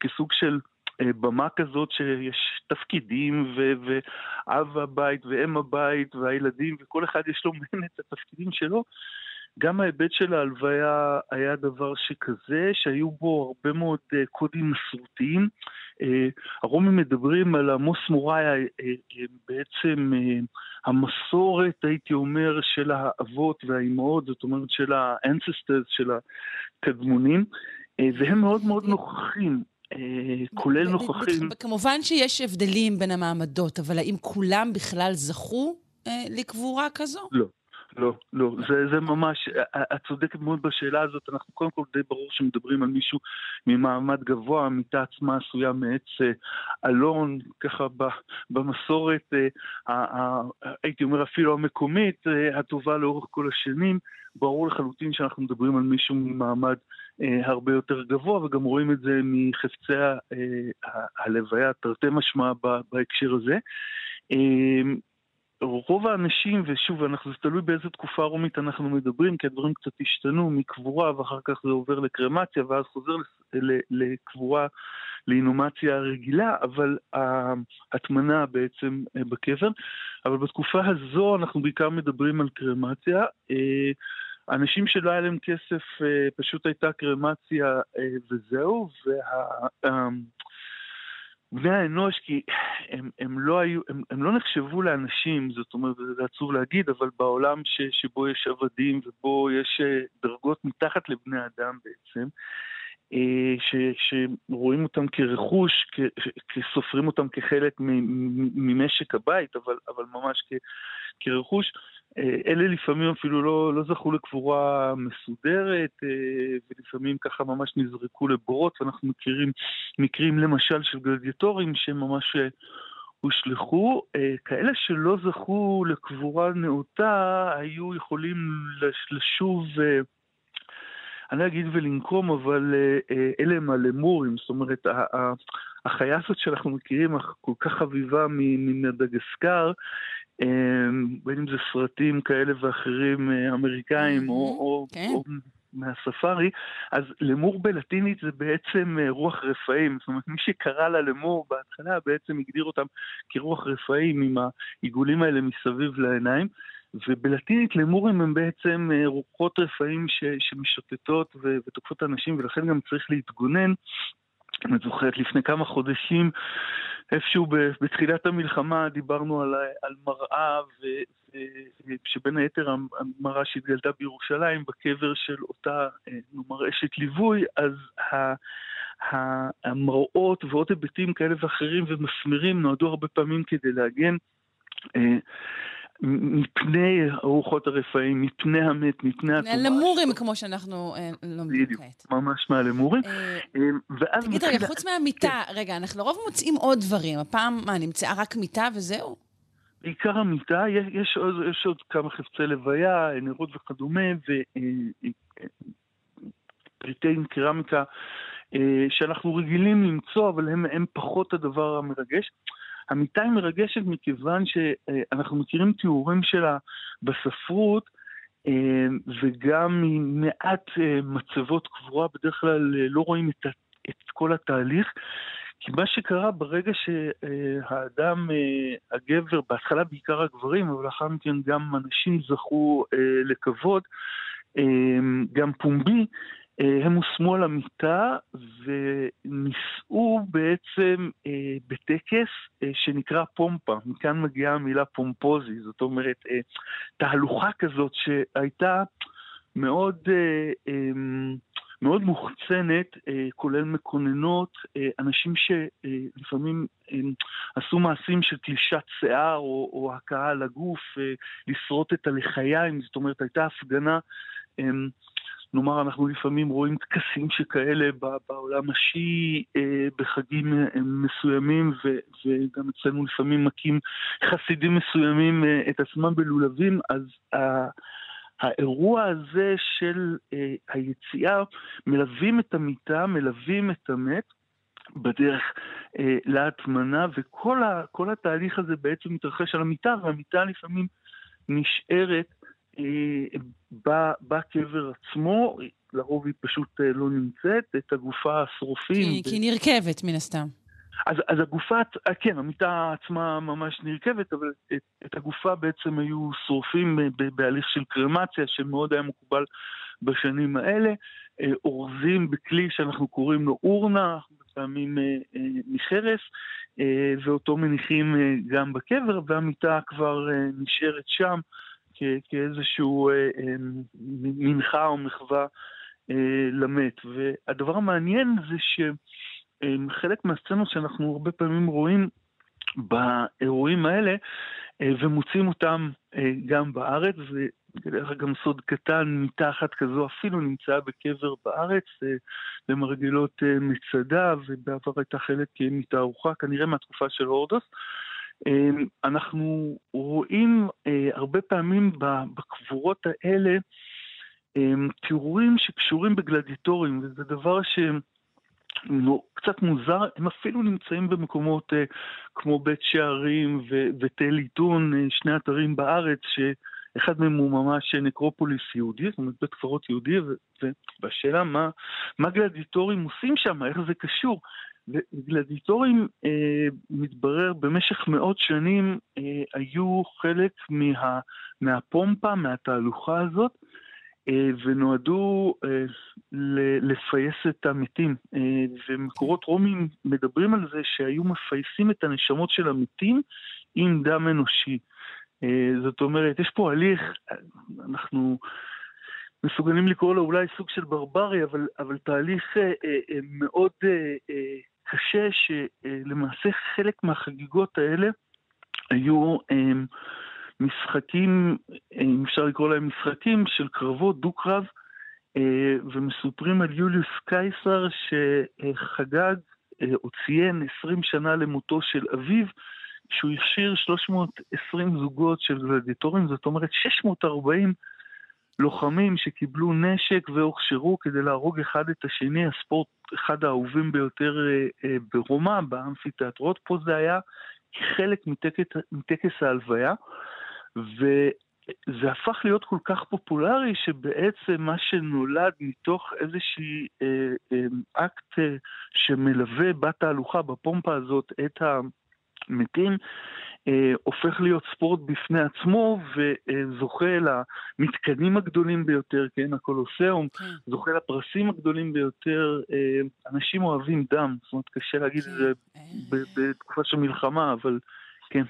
כסוג של אה, במה כזאת שיש תפקידים, ואב הבית ואם הבית והילדים, וכל אחד יש לו [LAUGHS] את התפקידים שלו. גם ההיבט של ההלוויה היה דבר שכזה, שהיו בו הרבה מאוד uh, קודים מסורתיים. Uh, הרומים מדברים על עמוס uh, uh, בעצם המסורת, הייתי אומר, של האבות והאימהות, זאת אומרת של האנססטרס, של הקדמונים, והם מאוד מאוד נוכחים. כולל נוכחים. כמובן שיש הבדלים בין המעמדות, אבל האם כולם בכלל זכו לקבורה כזו? לא. לא, לא, זה, זה ממש, את צודקת מאוד בשאלה הזאת, אנחנו קודם כל די ברור שמדברים על מישהו ממעמד גבוה, המיטה עצמה עשויה מעץ אה, אלון, ככה במסורת, אה, הייתי אומר אפילו המקומית, אה, הטובה לאורך כל השנים, ברור לחלוטין שאנחנו מדברים על מישהו ממעמד הרבה יותר גבוה, וגם רואים את זה מחפצי הלוויה, תרתי משמע בהקשר הזה. רוב האנשים, ושוב, אנחנו, זה תלוי באיזה תקופה רומית אנחנו מדברים, כי הדברים קצת השתנו מקבורה ואחר כך זה עובר לקרמציה ואז חוזר לקבורה, לאינומציה רגילה, אבל ההטמנה בעצם אה, בקבר. אבל בתקופה הזו אנחנו בעיקר מדברים על קרמציה. אה, אנשים שלא היה להם כסף, אה, פשוט הייתה קרמציה וזהו, וה... בני האנוש, כי הם, הם, לא היו, הם, הם לא נחשבו לאנשים, זאת אומרת, זה עצוב להגיד, אבל בעולם ש, שבו יש עבדים ובו יש אה, דרגות מתחת לבני אדם בעצם, אה, ש, שרואים אותם כרכוש, כ, כסופרים אותם כחלק ממשק הבית, אבל, אבל ממש כ, כרכוש, אלה לפעמים אפילו לא, לא זכו לקבורה מסודרת, אה, ולפעמים ככה ממש נזרקו לבורות, ואנחנו מכירים מקרים למשל של גלדיאטורים שממש אה, הושלכו. כאלה שלא זכו לקבורה נאותה היו יכולים לשוב, אני לא אגיד ולנקום, אבל אלה הם הלמורים, זאת אומרת, החיה הזאת שאנחנו מכירים, כל כך חביבה ממדגסקר, בין אם זה סרטים כאלה ואחרים אה, אמריקאים או, או, כן. או מהספארי, אז למור בלטינית זה בעצם אה, רוח רפאים. זאת אומרת, מי שקרא לה למור בהתחלה בעצם הגדיר אותם כרוח רפאים עם העיגולים האלה מסביב לעיניים. ובלטינית למורים הם בעצם אה, רוחות רפאים ש, שמשוטטות ותוקפות אנשים, ולכן גם צריך להתגונן. אני זוכרת לפני כמה חודשים איפשהו בתחילת המלחמה דיברנו על, על מראה, ו, ו, שבין היתר המראה שהתגלתה בירושלים בקבר של אותה, נאמר, אשת ליווי, אז ה... המראות ועוד היבטים כאלה ואחרים ומסמרים נועדו הרבה פעמים כדי להגן אה, מפני הרוחות הרפאים, מפני המת, מפני הטומאה. למורים, כמו שאנחנו אה, לומדים כעת. בדיוק, ממש מהלמורים. אה, אה, תגיד, רגע, חוץ מהמיטה, כן. רגע, אנחנו לרוב מוצאים עוד דברים. הפעם, מה, נמצאה רק מיטה וזהו? בעיקר המיטה, יש עוד, כמה חפצי לוויה, נרות וכדומה, ופריטי קרמיקה שאנחנו רגילים למצוא, אבל הם פחות הדבר המרגש. המיטה היא מרגשת מכיוון שאנחנו מכירים תיאורים שלה בספרות, אה, וגם ממעט אה, מצבות קבורה, בדרך כלל אה, לא רואים את, את כל התהליך. כי מה שקרה ברגע שהאדם, הגבר, בהתחלה בעיקר הגברים, אבל לאחר מכן גם אנשים זכו לכבוד, גם פומבי, הם הושמו על המיטה ונישאו בעצם אה, בטקס אה, שנקרא פומפה, מכאן מגיעה המילה פומפוזי, זאת אומרת אה, תהלוכה כזאת שהייתה מאוד, אה, אה, מאוד מוחצנת, אה, כולל מקוננות, אה, אנשים שלפעמים אה, עשו מעשים של תלישת שיער או, או הכאה על הגוף, אה, לשרוט את הלחיים, זאת אומרת הייתה הפגנה אה, נאמר, אנחנו לפעמים רואים טקסים שכאלה בעולם השיעי אה, בחגים אה, מסוימים, וגם אצלנו לפעמים מכים חסידים מסוימים אה, את עצמם בלולבים, אז. האירוע הזה של אה, היציאה, מלווים את המיטה, מלווים את המת בדרך אה, להטמנה, וכל ה, התהליך הזה בעצם מתרחש על המיטה, והמיטה לפעמים נשארת בקבר עצמו, לרוב היא פשוט אה, לא נמצאת, את הגופה השרופים. כי, ו... כי נרכבת מן הסתם. אז, אז הגופה, כן, המיטה עצמה ממש נרכבת, אבל את, את הגופה בעצם היו שורפים בהליך של קרמציה, שמאוד היה מקובל בשנים האלה, אורזים בכלי שאנחנו קוראים לו אורנה, פעמים מחרס, ואותו מניחים גם בקבר, והמיטה כבר נשארת שם כאיזשהו מנחה או מחווה למת. והדבר המעניין זה ש... חלק מהסצנות שאנחנו הרבה פעמים רואים באירועים האלה ומוצאים אותם גם בארץ, ודרך אגב סוד קטן, מיטה אחת כזו אפילו נמצאה בקבר בארץ, למרגלות מצדה, ובעבר הייתה חלק מתערוכה, כנראה מהתקופה של הורדוס. אנחנו רואים הרבה פעמים בקבורות האלה תיאורים שקשורים בגלדיטורים, וזה דבר שהם... קצת מוזר, הם אפילו נמצאים במקומות uh, כמו בית שערים ותל עיתון, uh, שני אתרים בארץ, שאחד מהם הוא ממש נקרופוליס יהודי, זאת אומרת בית קברות יהודי, והשאלה מה, מה גלדיטורים עושים שם, איך זה קשור. וגלדיטורים, אה, מתברר, במשך מאות שנים אה, היו חלק מה, מהפומפה, מהתהלוכה הזאת, אה, ונועדו אה, לפייס את המתים. אה, ומקורות רומים מדברים על זה שהיו מפייסים את הנשמות של המתים עם דם אנושי. זאת אומרת, יש פה הליך, אנחנו מסוגלים לקרוא לו אולי סוג של ברברי, אבל, אבל תהליך מאוד קשה, שלמעשה חלק מהחגיגות האלה היו משחקים, אם אפשר לקרוא להם משחקים, של קרבות, דו-קרב, אה, ומסופרים על יוליוס קייסר שחגג אה, או ציין 20 שנה למותו של אביו, שהוא הכשיר 320 זוגות של גלדיטורים, זאת אומרת 640 לוחמים שקיבלו נשק והוכשרו כדי להרוג אחד את השני, הספורט אחד האהובים ביותר אה, ברומא, באמפיתיאטרות, פה זה היה חלק מטקס, מטקס ההלוויה. וזה הפך להיות כל כך פופולרי, שבעצם מה שנולד מתוך איזשהי אה, אה, אקט אה, שמלווה בתהלוכה, בפומפה הזאת, את המתים, אה, הופך להיות ספורט בפני עצמו וזוכה למתקנים הגדולים ביותר, כן, הקולוסיאום, כן. זוכה לפרסים הגדולים ביותר. אה, אנשים אוהבים דם, זאת אומרת, קשה להגיד כן. את זה אה. בתקופה של מלחמה, אבל כן.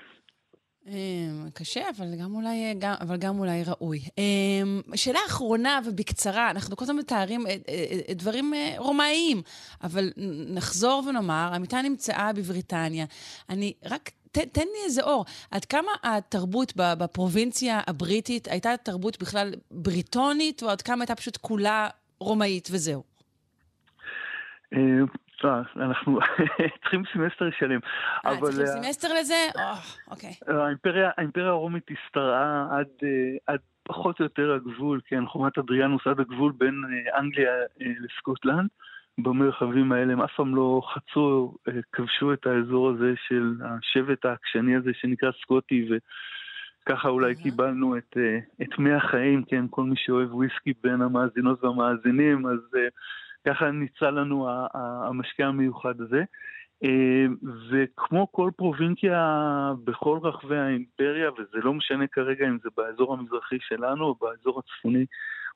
קשה, אבל גם אולי, גם, אבל גם אולי ראוי. שאלה אחרונה ובקצרה, אנחנו כל הזמן מתארים אה, אה, אה, דברים רומאיים, אבל נחזור ונאמר, המיטה נמצאה בבריטניה. אני רק ת, תן לי איזה אור. עד כמה התרבות בפרובינציה הבריטית הייתה תרבות בכלל בריטונית, או עד כמה הייתה פשוט כולה רומאית וזהו? אה, אנחנו [LAUGHS] צריכים סמסטר שלם. אה, צריכים אה, סמסטר לזה? אוקיי. האימפריה, הרומית השתרעה אה, עד פחות או יותר הגבול, כן, חומת אדריאנוס עד הגבול בין אנגליה לסקוטלנד. במרחבים האלה הם אף פעם לא חצו, כבשו את האזור הזה של השבט העקשני הזה שנקרא סקוטי, וככה אולי קיבלנו את, את מי החיים, כן, כל מי שאוהב וויסקי בין המאזינות והמאזינים, אז ככה ניצל לנו המשקה המיוחד הזה. אה, וכמו כל פרובינציה בכל רחבי האימפריה, וזה לא משנה כרגע אם זה באזור המזרחי שלנו או באזור הצפוני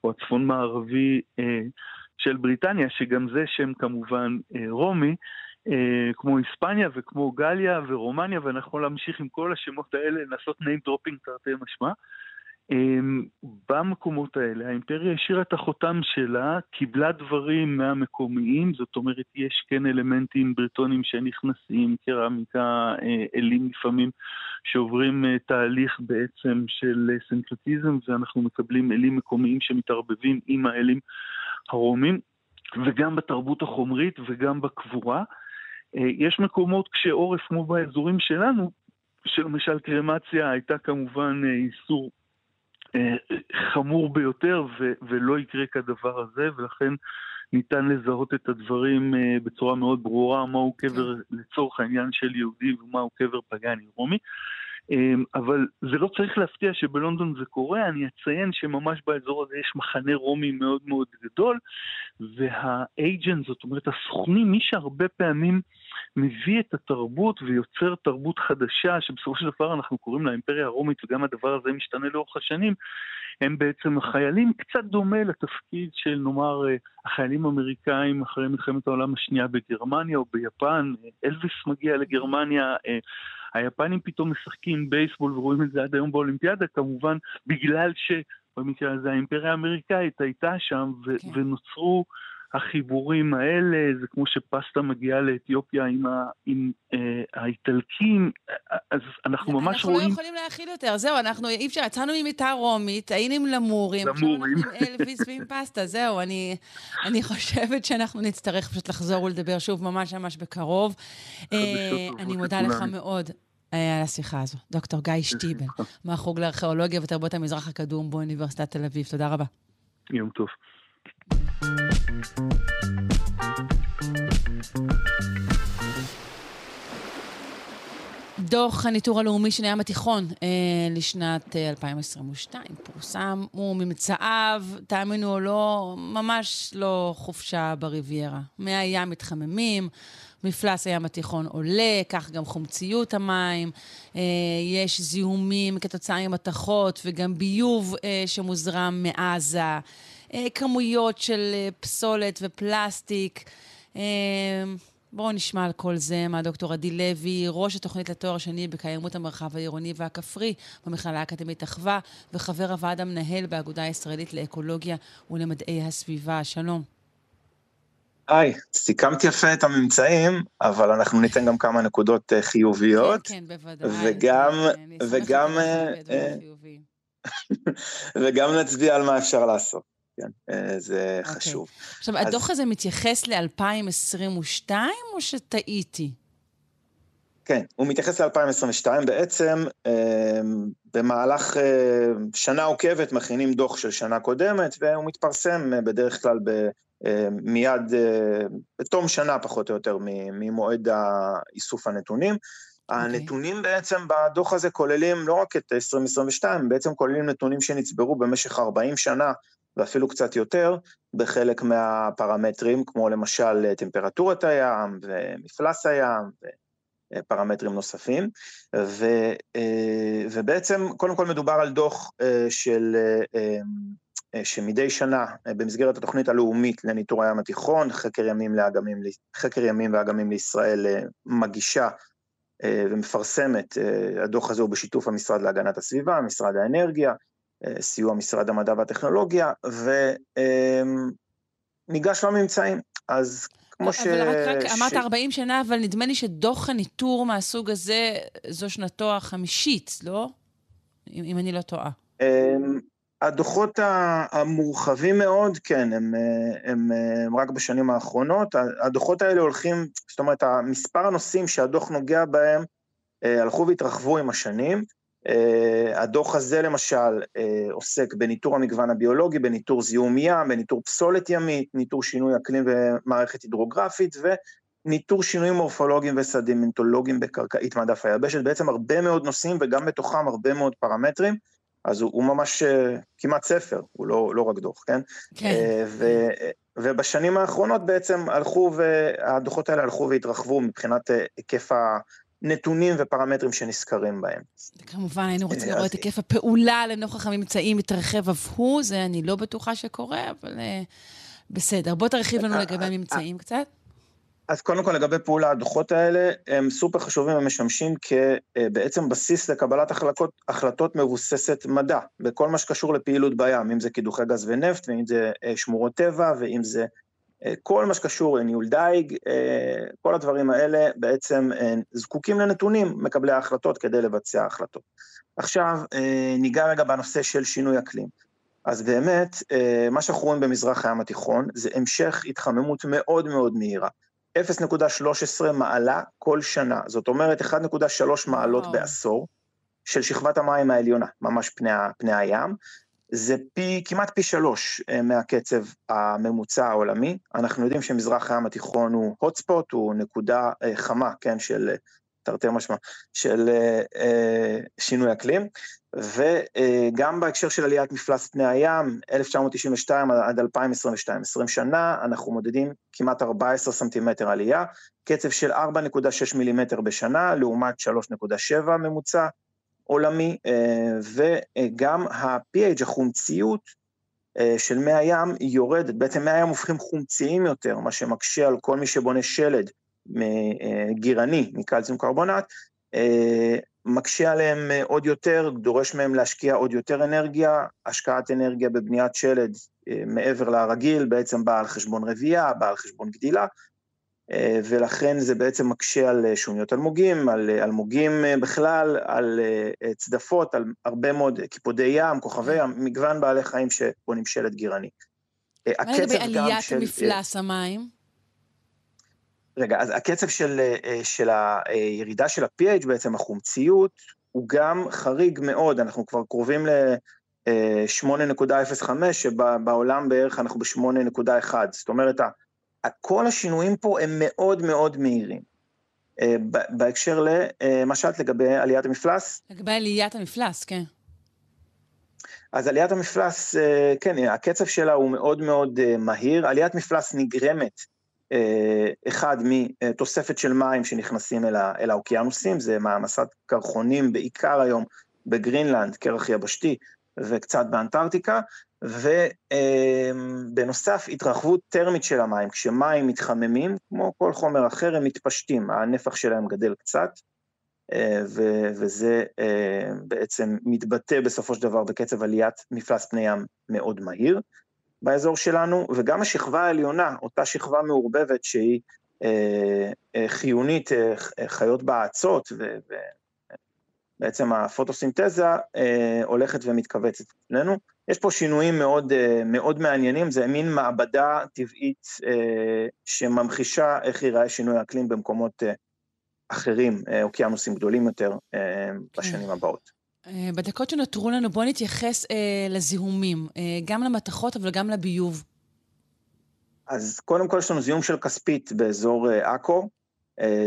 או הצפון מערבי אה, של בריטניה, שגם זה שם כמובן אה, רומי, כמו היספניה וכמו גליה ורומניה, ואנחנו להמשיך עם כל השמות האלה, לעשות name dropping תרתי משמע. אמ, במקומות האלה האימפריה השאירה את החותם שלה, קיבלה דברים מהמקומיים, זאת אומרת יש כן אלמנטים ברטונים שנכנסים, קרמיקה, אה, אלים לפעמים שעוברים אה, תהליך בעצם של אה, סנקרטיזם ואנחנו מקבלים אלים מקומיים שמתערבבים עם האלים הרומים וגם בתרבות החומרית וגם בקבורה. יש מקומות קשי עורף כמו באזורים שלנו, שלמשל קרמציה הייתה כמובן איסור חמור ביותר ו- ולא יקרה כדבר הזה, ולכן ניתן לזהות את הדברים אה, בצורה מאוד ברורה, מהו קבר כן. לצורך העניין של יהודי ומהו קבר פגאני רומי. אמ, אבל זה לא צריך להפתיע שבלונדון זה קורה, אני אציין שממש באזור הזה יש מחנה רומי מאוד מאוד גדול, והאייג'נט, זאת אומרת הסוכנים, מי שהרבה פעמים מביא את התרבות ויוצר תרבות חדשה, שבסופו של דבר אנחנו קוראים לה אימפריה הרומית, וגם הדבר הזה משתנה לאורך השנים, הם בעצם החיילים, קצת דומה לתפקיד של נאמר אה, החיילים האמריקאים אחרי מלחמת העולם השנייה בגרמניה או ביפן, אלוויס מגיע לגרמניה, אה, היפנים פתאום משחקים בייסבול ורואים את זה עד היום באולימפיאדה, כמובן בגלל שבמקרה הזה האימפריה האמריקאית הייתה שם כן. ונוצרו החיבורים האלה, זה כמו שפסטה מגיעה לאתיופיה עם, ה, עם אה, האיטלקים, אז אנחנו ממש אנחנו רואים... אנחנו לא יכולים להכיל יותר, זהו, אנחנו אי אפשר, יצאנו ממיטה רומית, היינו עם למורים, למורים. עכשיו אנחנו עם אלוויס ועם פסטה, זהו, אני, אני [LAUGHS] חושבת שאנחנו נצטרך פשוט לחזור ולדבר שוב ממש ממש בקרוב. אה, אני מודה לך מאוד. אה, על השיחה הזו. דוקטור גיא שטיבל, מהחוג לארכיאולוגיה ותרבות המזרח הקדום באוניברסיטת תל אביב. תודה רבה. יום טוב. דוח הניטור הלאומי של הים התיכון אה, לשנת אה, 2022 פורסם, וממצאיו, תאמינו או לא, ממש לא חופשה בריביירה. מי הים מתחממים, מפלס הים התיכון עולה, כך גם חומציות המים, אה, יש זיהומים כתוצאה ממתכות וגם ביוב אה, שמוזרם מעזה. אה, כמויות של אה, פסולת ופלסטיק. אה, בואו נשמע על כל זה מהדוקטור עדי לוי, ראש התוכנית לתואר שני בקיימות המרחב העירוני והכפרי במכללה האקדמית אחווה, וחבר הוועד המנהל באגודה הישראלית לאקולוגיה ולמדעי הסביבה. שלום. היי, סיכמתי יפה את הממצאים, אבל אנחנו ניתן גם כמה נקודות חיוביות. כן, כן, בוודאי. וגם, וגם, [LAUGHS] וגם נצביע על מה אפשר לעשות. כן, אה, זה okay. אוקיי. חשוב. עכשיו, אז... הדוח הזה מתייחס ל-2022 או שטעיתי? כן, הוא מתייחס ל-2022. בעצם, אה, במהלך אה, שנה עוקבת מכינים דוח של שנה קודמת, והוא מתפרסם בדרך כלל ב... מיד, בתום שנה פחות או יותר ממועד איסוף הנתונים. Okay. אוקיי. הנתונים בעצם בדוח הזה כוללים לא רק את 2022, בעצם כוללים נתונים שנצברו במשך 40 שנה ואפילו קצת יותר, בחלק מהפרמטרים, כמו למשל טמפרטורת הים ומפלס הים ופרמטרים נוספים. ו, אה, ובעצם, קודם כל מדובר על דוח אה, של, אה, שמדי שנה, במסגרת התוכנית הלאומית לניטור הים התיכון, חקר ימים, לאגמים, חקר ימים ואגמים לישראל מגישה ומפרסמת, הדוח הזה הוא בשיתוף המשרד להגנת הסביבה, משרד האנרגיה, סיוע משרד המדע והטכנולוגיה, וניגש לממצאים. אז כמו ש... אבל רק, רק ש... אמרת 40 שנה, אבל נדמה לי שדוח הניטור מהסוג הזה, זו שנתו החמישית, לא? אם, אם אני לא טועה. אמ, הדוחות המורחבים מאוד, כן, הם, הם, הם רק בשנים האחרונות. הדוחות האלה הולכים, זאת אומרת, מספר הנושאים שהדוח נוגע בהם אה, הלכו והתרחבו עם השנים. Uh, הדוח הזה למשל uh, עוסק בניטור המגוון הביולוגי, בניטור זיהום ים, בניטור פסולת ימית, ניטור שינוי אקלים ומערכת הידרוגרפית וניטור שינויים מורפולוגיים וסדימנטולוגיים בקרקעית מעדף היבשת, בעצם הרבה מאוד נושאים וגם בתוכם הרבה מאוד פרמטרים, אז הוא, הוא ממש uh, כמעט ספר, הוא לא, לא רק דוח, כן? כן. ו, ובשנים האחרונות בעצם הלכו, והדוחות האלה הלכו והתרחבו מבחינת היקף. נתונים ופרמטרים שנזכרים בהם. כמובן, היינו רוצים לראות את היקף הפעולה לנוכח הממצאים מתרחב אף הוא, זה אני לא בטוחה שקורה, אבל uh, בסדר. בוא תרחיב לנו לגבי הממצאים קצת. אז קודם כל לגבי פעולה, הדוחות האלה הם סופר חשובים, הם משמשים כבעצם בסיס לקבלת החלטות, החלטות מבוססת מדע, בכל מה שקשור לפעילות בים, אם זה קידוחי גז ונפט, ואם זה שמורות טבע, ואם זה אה, כל מה שקשור לניהול דייג, אה, כל הדברים האלה בעצם אה, זקוקים לנתונים, מקבלי ההחלטות, כדי לבצע החלטות. עכשיו, ניגע רגע בנושא של שינוי אקלים. אז באמת, מה שאנחנו רואים במזרח הים התיכון זה המשך התחממות מאוד מאוד מהירה. 0.13 מעלה כל שנה, זאת אומרת 1.3 מעלות oh. בעשור של שכבת המים העליונה, ממש פני, פני הים, זה פי, כמעט פי שלוש אה, מהקצב הממוצע העולמי. אנחנו יודעים שמזרח הים התיכון הוא hotspot, הוא נקודה אה, חמה, כן, של תרתי משמע, של שינוי אקלים. וגם בהקשר של עליית מפלס פני הים, 1992 עד 2022, 20 שנה, אנחנו מודדים כמעט 14 סנטימטר עלייה, קצב של 4.6 מילימטר בשנה, לעומת 3.7 ממוצע עולמי, וגם ה-pH, החומציות של מי הים, היא יורדת, בעצם מי הים הופכים חומציים יותר, מה שמקשה על כל מי שבונה שלד גירני מקלציום קרבונט, מקשה עליהם אה, עוד יותר, דורש מהם להשקיע עוד יותר אנרגיה, השקעת אנרגיה בבניית שלד אה, מעבר לרגיל בעצם באה על חשבון רבייה, באה על חשבון גדילה, אה, ולכן זה בעצם מקשה על שוניות אלמוגים, על אלמוגים בכלל, על צדפות, על הרבה מאוד קיפודי ים, כוכבי ים, מגוון בעלי חיים שבונים שלד גירני. מה לגבי עליית של... מפלס המים? רגע, אז הקצב של, אה, של הירידה של ה-PH בעצם, החומציות, הוא גם חריג מאוד, אנחנו כבר קרובים ל-8.05, אה, שבעולם בערך אנחנו ב-8.1, זאת אומרת, כל השינויים פה הם מאוד מאוד מהירים. אה, בהקשר למה שאלת לגבי עליית המפלס? לגבי עליית המפלס, כן. אז עליית המפלס, כן, הקצב שלה הוא מאוד מאוד מהיר. עליית מפלס נגרמת אה, אחד מתוספת של מים שנכנסים אל האוקיינוסים, זה מעמסת קרחונים בעיקר היום בגרינלנד, קרח יבשתי, וקצת באנטארקטיקה, ובנוסף התרחבות טרמית של המים, כשמים מתחממים, כמו כל חומר אחר, הם מתפשטים, הנפח שלהם גדל קצת, אה, וזה אה, בעצם מתבטא בסופו של דבר בקצב עליית מפלס פני ים מאוד מהיר. באזור שלנו, וגם השכבה העליונה, אותה שכבה מעורבבת שהיא אה, חיונית, חיות באצות, ובעצם הפוטוסינתזה הולכת ומתכווצת אצלנו. יש פה שינויים מאוד, אה, מאוד מעניינים, זה מין מעבדה טבעית אה, שממחישה איך ייראה שינוי האקלים במקומות אה, אחרים, אוקיינוסים גדולים יותר, אה, בשנים הבאות. בדקות שנותרו לנו, בואו נתייחס לזיהומים, גם למתכות אבל גם לביוב. אז קודם כל יש לנו זיהום של כספית באזור עכו,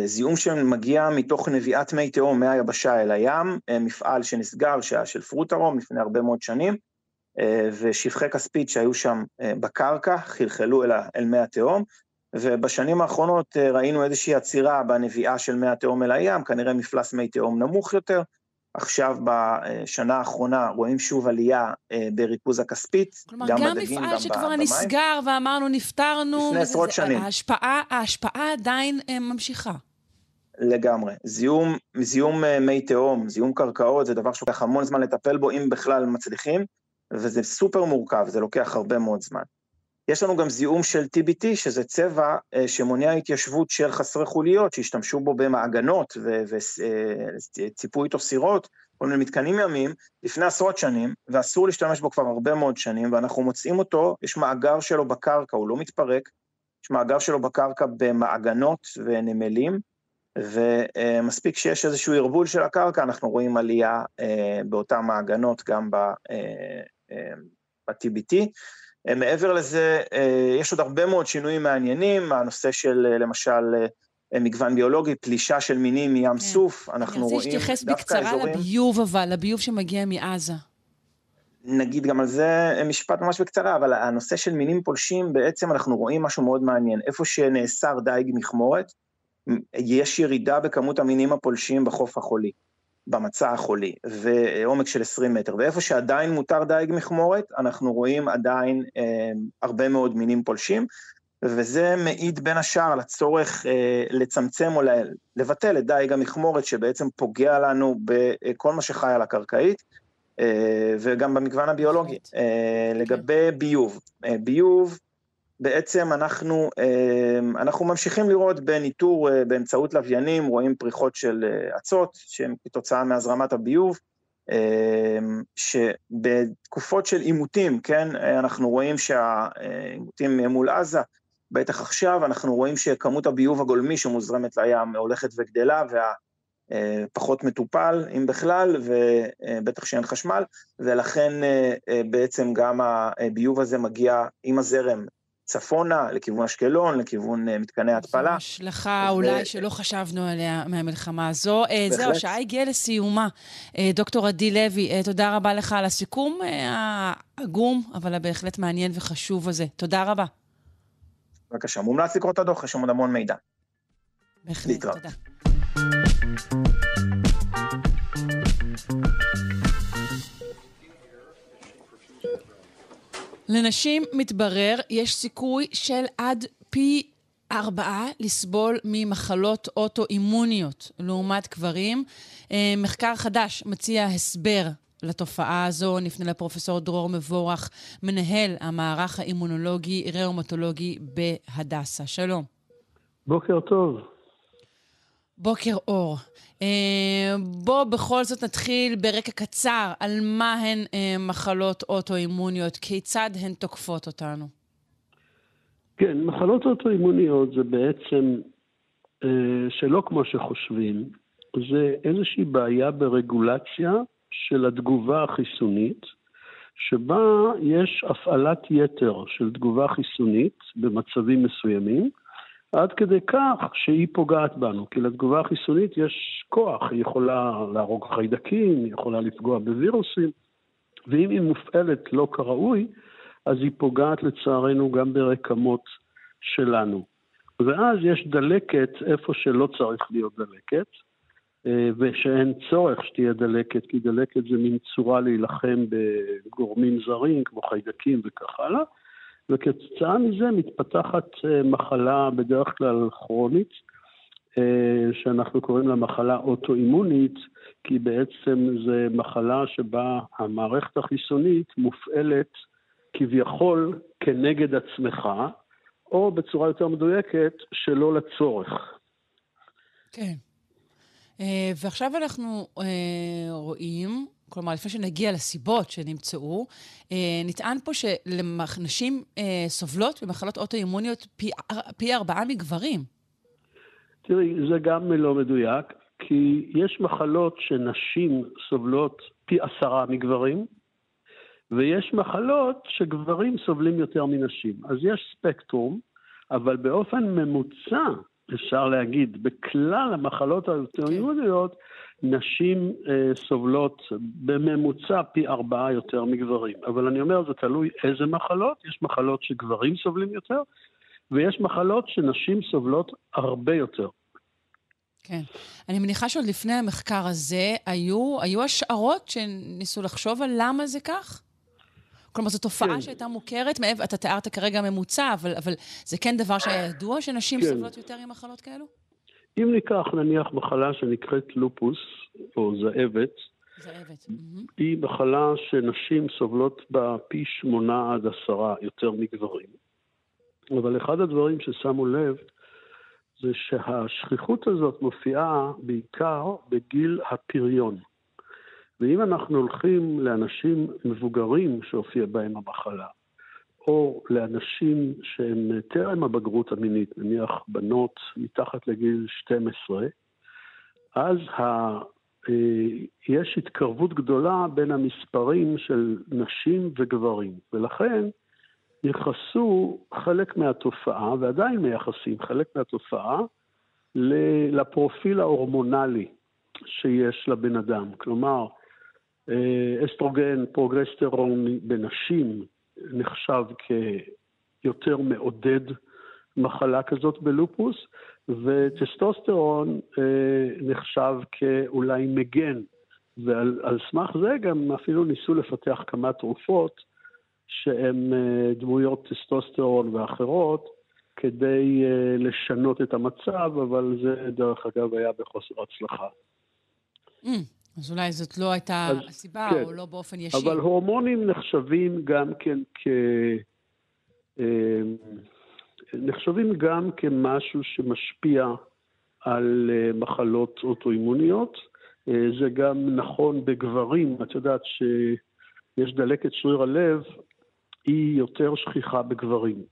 זיהום שמגיע מתוך נביאת מי תהום מהיבשה אל הים, מפעל שנסגר, שהיה של פרוטרום לפני הרבה מאוד שנים, ושפכי כספית שהיו שם אה, בקרקע חלחלו אל, אל מי התהום, ובשנים האחרונות אה, ראינו איזושהי עצירה בנביאה של מי התהום אל הים, כנראה מפלס מי תהום נמוך יותר, עכשיו בשנה האחרונה רואים שוב עלייה אה, בריכוז הכספית, כלומר, גם, גם בדגים, גם מפעל שכבר במים. נסגר ואמרנו נפטרנו, לפני עשרות שנים. ההשפעה, ההשפעה עדיין אה, ממשיכה. לגמרי. זיהום, זיהום אה, מי תהום, זיהום קרקעות, זה דבר שלוקח המון זמן לטפל בו, אם בכלל מצליחים, וזה סופר מורכב, זה לוקח הרבה מאוד זמן. יש לנו גם זיהום של TBT, שזה צבע שמונע התיישבות של חסרי חוליות, שהשתמשו בו במעגנות וציפו איתו סירות, כל מיני מתקנים ימיים, לפני עשרות שנים, ואסור להשתמש בו כבר הרבה מאוד שנים, ואנחנו מוצאים אותו, יש מאגר שלו בקרקע, הוא לא מתפרק, יש מאגר שלו בקרקע במעגנות ונמלים, ומספיק שיש איזשהו ערבול של הקרקע, אנחנו רואים עלייה באותן מעגנות גם ב-TBT. אה, מעבר לזה, אה, יש עוד הרבה מאוד שינויים מעניינים, הנושא של אה, למשל מגוון ביולוגי, פלישה של מינים מים כן. סוף, אנחנו רואים דווקא אזורים... אני רוצה שתתייחס בקצרה לביוב אבל, לביוב שמגיע מעזה. נגיד גם על זה משפט ממש בקצרה, אבל הנושא של מינים פולשים, בעצם אנחנו רואים משהו מאוד מעניין. איפה שנאסר דייג מכמורת, יש ירידה בכמות המינים הפולשים בחוף החולי. במצע החולי, ועומק של 20 מטר, ואיפה שעדיין מותר דייג מכמורת, אנחנו רואים עדיין אה, הרבה מאוד מינים פולשים, וזה מעיד בין השאר על הצורך אה, לצמצם או לבטל את דייג המכמורת, שבעצם פוגע לנו בכל מה שחי על הקרקעית, אה, וגם במגוון הביולוגי. אה, לגבי ביוב, אה, ביוב, בעצם אנחנו, אמ, אנחנו ממשיכים לראות בניטור אה, באמצעות לוויינים, רואים פריחות של אה, אצות שהן כתוצאה מהזרמת הביוב, אמ, שבתקופות של עימותים, כן, אנחנו רואים שהעימותים מול עזה, בטח עכשיו, אנחנו רואים שכמות הביוב הגולמי שמוזרמת לים הולכת וגדלה, והפחות אה, מטופל, אם בכלל, ובטח שאין חשמל, ולכן בעצם גם הביוב הזה מגיע עם הזרם צפונה, לכיוון אשקלון, לכיוון מתקני ההתפלה. זו השלכה ו... אולי שלא חשבנו עליה מהמלחמה הזו. בהחלט. זהו, השעה הגיעה לסיומה. דוקטור עדי לוי, תודה רבה לך על הסיכום העגום, אבל הבהחלט מעניין וחשוב הזה. תודה רבה. בבקשה, מומלץ לקרוא את הדוח, יש שם עוד המון מידע. בהחלט, תודה. לנשים, מתברר, יש סיכוי של עד פי ארבעה לסבול ממחלות אוטואימוניות לעומת גברים. מחקר חדש מציע הסבר לתופעה הזו. נפנה לפרופסור דרור מבורך, מנהל המערך האימונולוגי-ראומטולוגי בהדסה. שלום. בוקר טוב. בוקר אור. בוא בכל זאת נתחיל ברקע קצר על מה הן מחלות אוטואימוניות, כיצד הן תוקפות אותנו. כן, מחלות אוטואימוניות זה בעצם שלא כמו שחושבים, זה איזושהי בעיה ברגולציה של התגובה החיסונית, שבה יש הפעלת יתר של תגובה חיסונית במצבים מסוימים, עד כדי כך שהיא פוגעת בנו, כי לתגובה החיסונית יש כוח, היא יכולה להרוג חיידקים, היא יכולה לפגוע בווירוסים, ואם היא מופעלת לא כראוי, אז היא פוגעת לצערנו גם ברקמות שלנו. ואז יש דלקת איפה שלא צריך להיות דלקת, ושאין צורך שתהיה דלקת, כי דלקת זה מין צורה להילחם בגורמים זרים, כמו חיידקים וכך הלאה. וכתוצאה מזה מתפתחת מחלה בדרך כלל כרונית, שאנחנו קוראים לה מחלה אוטואימונית, כי בעצם זו מחלה שבה המערכת החיסונית מופעלת כביכול כנגד עצמך, או בצורה יותר מדויקת, שלא לצורך. כן. ועכשיו אנחנו רואים כלומר, לפני שנגיע לסיבות שנמצאו, נטען פה שנשים סובלות במחלות אוטואימוניות פי, פי ארבעה מגברים. תראי, זה גם לא מדויק, כי יש מחלות שנשים סובלות פי עשרה מגברים, ויש מחלות שגברים סובלים יותר מנשים. אז יש ספקטרום, אבל באופן ממוצע, אפשר להגיד, בכלל המחלות האוטואימוניות, נשים אה, סובלות בממוצע פי ארבעה יותר מגברים. אבל אני אומר, זה תלוי איזה מחלות. יש מחלות שגברים סובלים יותר, ויש מחלות שנשים סובלות הרבה יותר. כן. אני מניחה שעוד לפני המחקר הזה היו, היו השערות שניסו לחשוב על למה זה כך? כלומר, זו תופעה כן. שהייתה מוכרת, מעבר, אתה תיארת כרגע ממוצע, אבל, אבל זה כן דבר שהיה ידוע שנשים כן. סובלות יותר עם מחלות כאלו? אם ניקח נניח מחלה שנקראת לופוס, או זאבת, זאבת. היא מחלה שנשים סובלות בה פי שמונה עד עשרה יותר מגברים. אבל אחד הדברים ששמו לב זה שהשכיחות הזאת מופיעה בעיקר בגיל הפריון. ואם אנחנו הולכים לאנשים מבוגרים שהופיע בהם המחלה, או לאנשים שהם טרם הבגרות המינית, נניח בנות מתחת לגיל 12, אז ה... אה, יש התקרבות גדולה בין המספרים של נשים וגברים, ולכן ייחסו חלק מהתופעה, ועדיין מייחסים חלק מהתופעה, לפרופיל ההורמונלי שיש לבן אדם. כלומר, אה, אסטרוגן, פרוגרסטרון בנשים נחשב כיותר מעודד מחלה כזאת בלופוס, וטסטוסטרון אה, נחשב כאולי מגן. ועל סמך זה גם אפילו ניסו לפתח כמה תרופות שהן אה, דמויות טסטוסטרון ואחרות, כדי אה, לשנות את המצב, אבל זה דרך אגב היה בחוסר הצלחה. Mm. אז אולי זאת לא הייתה אז, הסיבה, כן. או לא באופן ישיר. אבל הורמונים נחשבים גם כן כ... אה, נחשבים גם כמשהו שמשפיע על אה, מחלות אוטואימוניות. אה, זה גם נכון בגברים. את יודעת שיש דלקת שריר הלב, היא יותר שכיחה בגברים.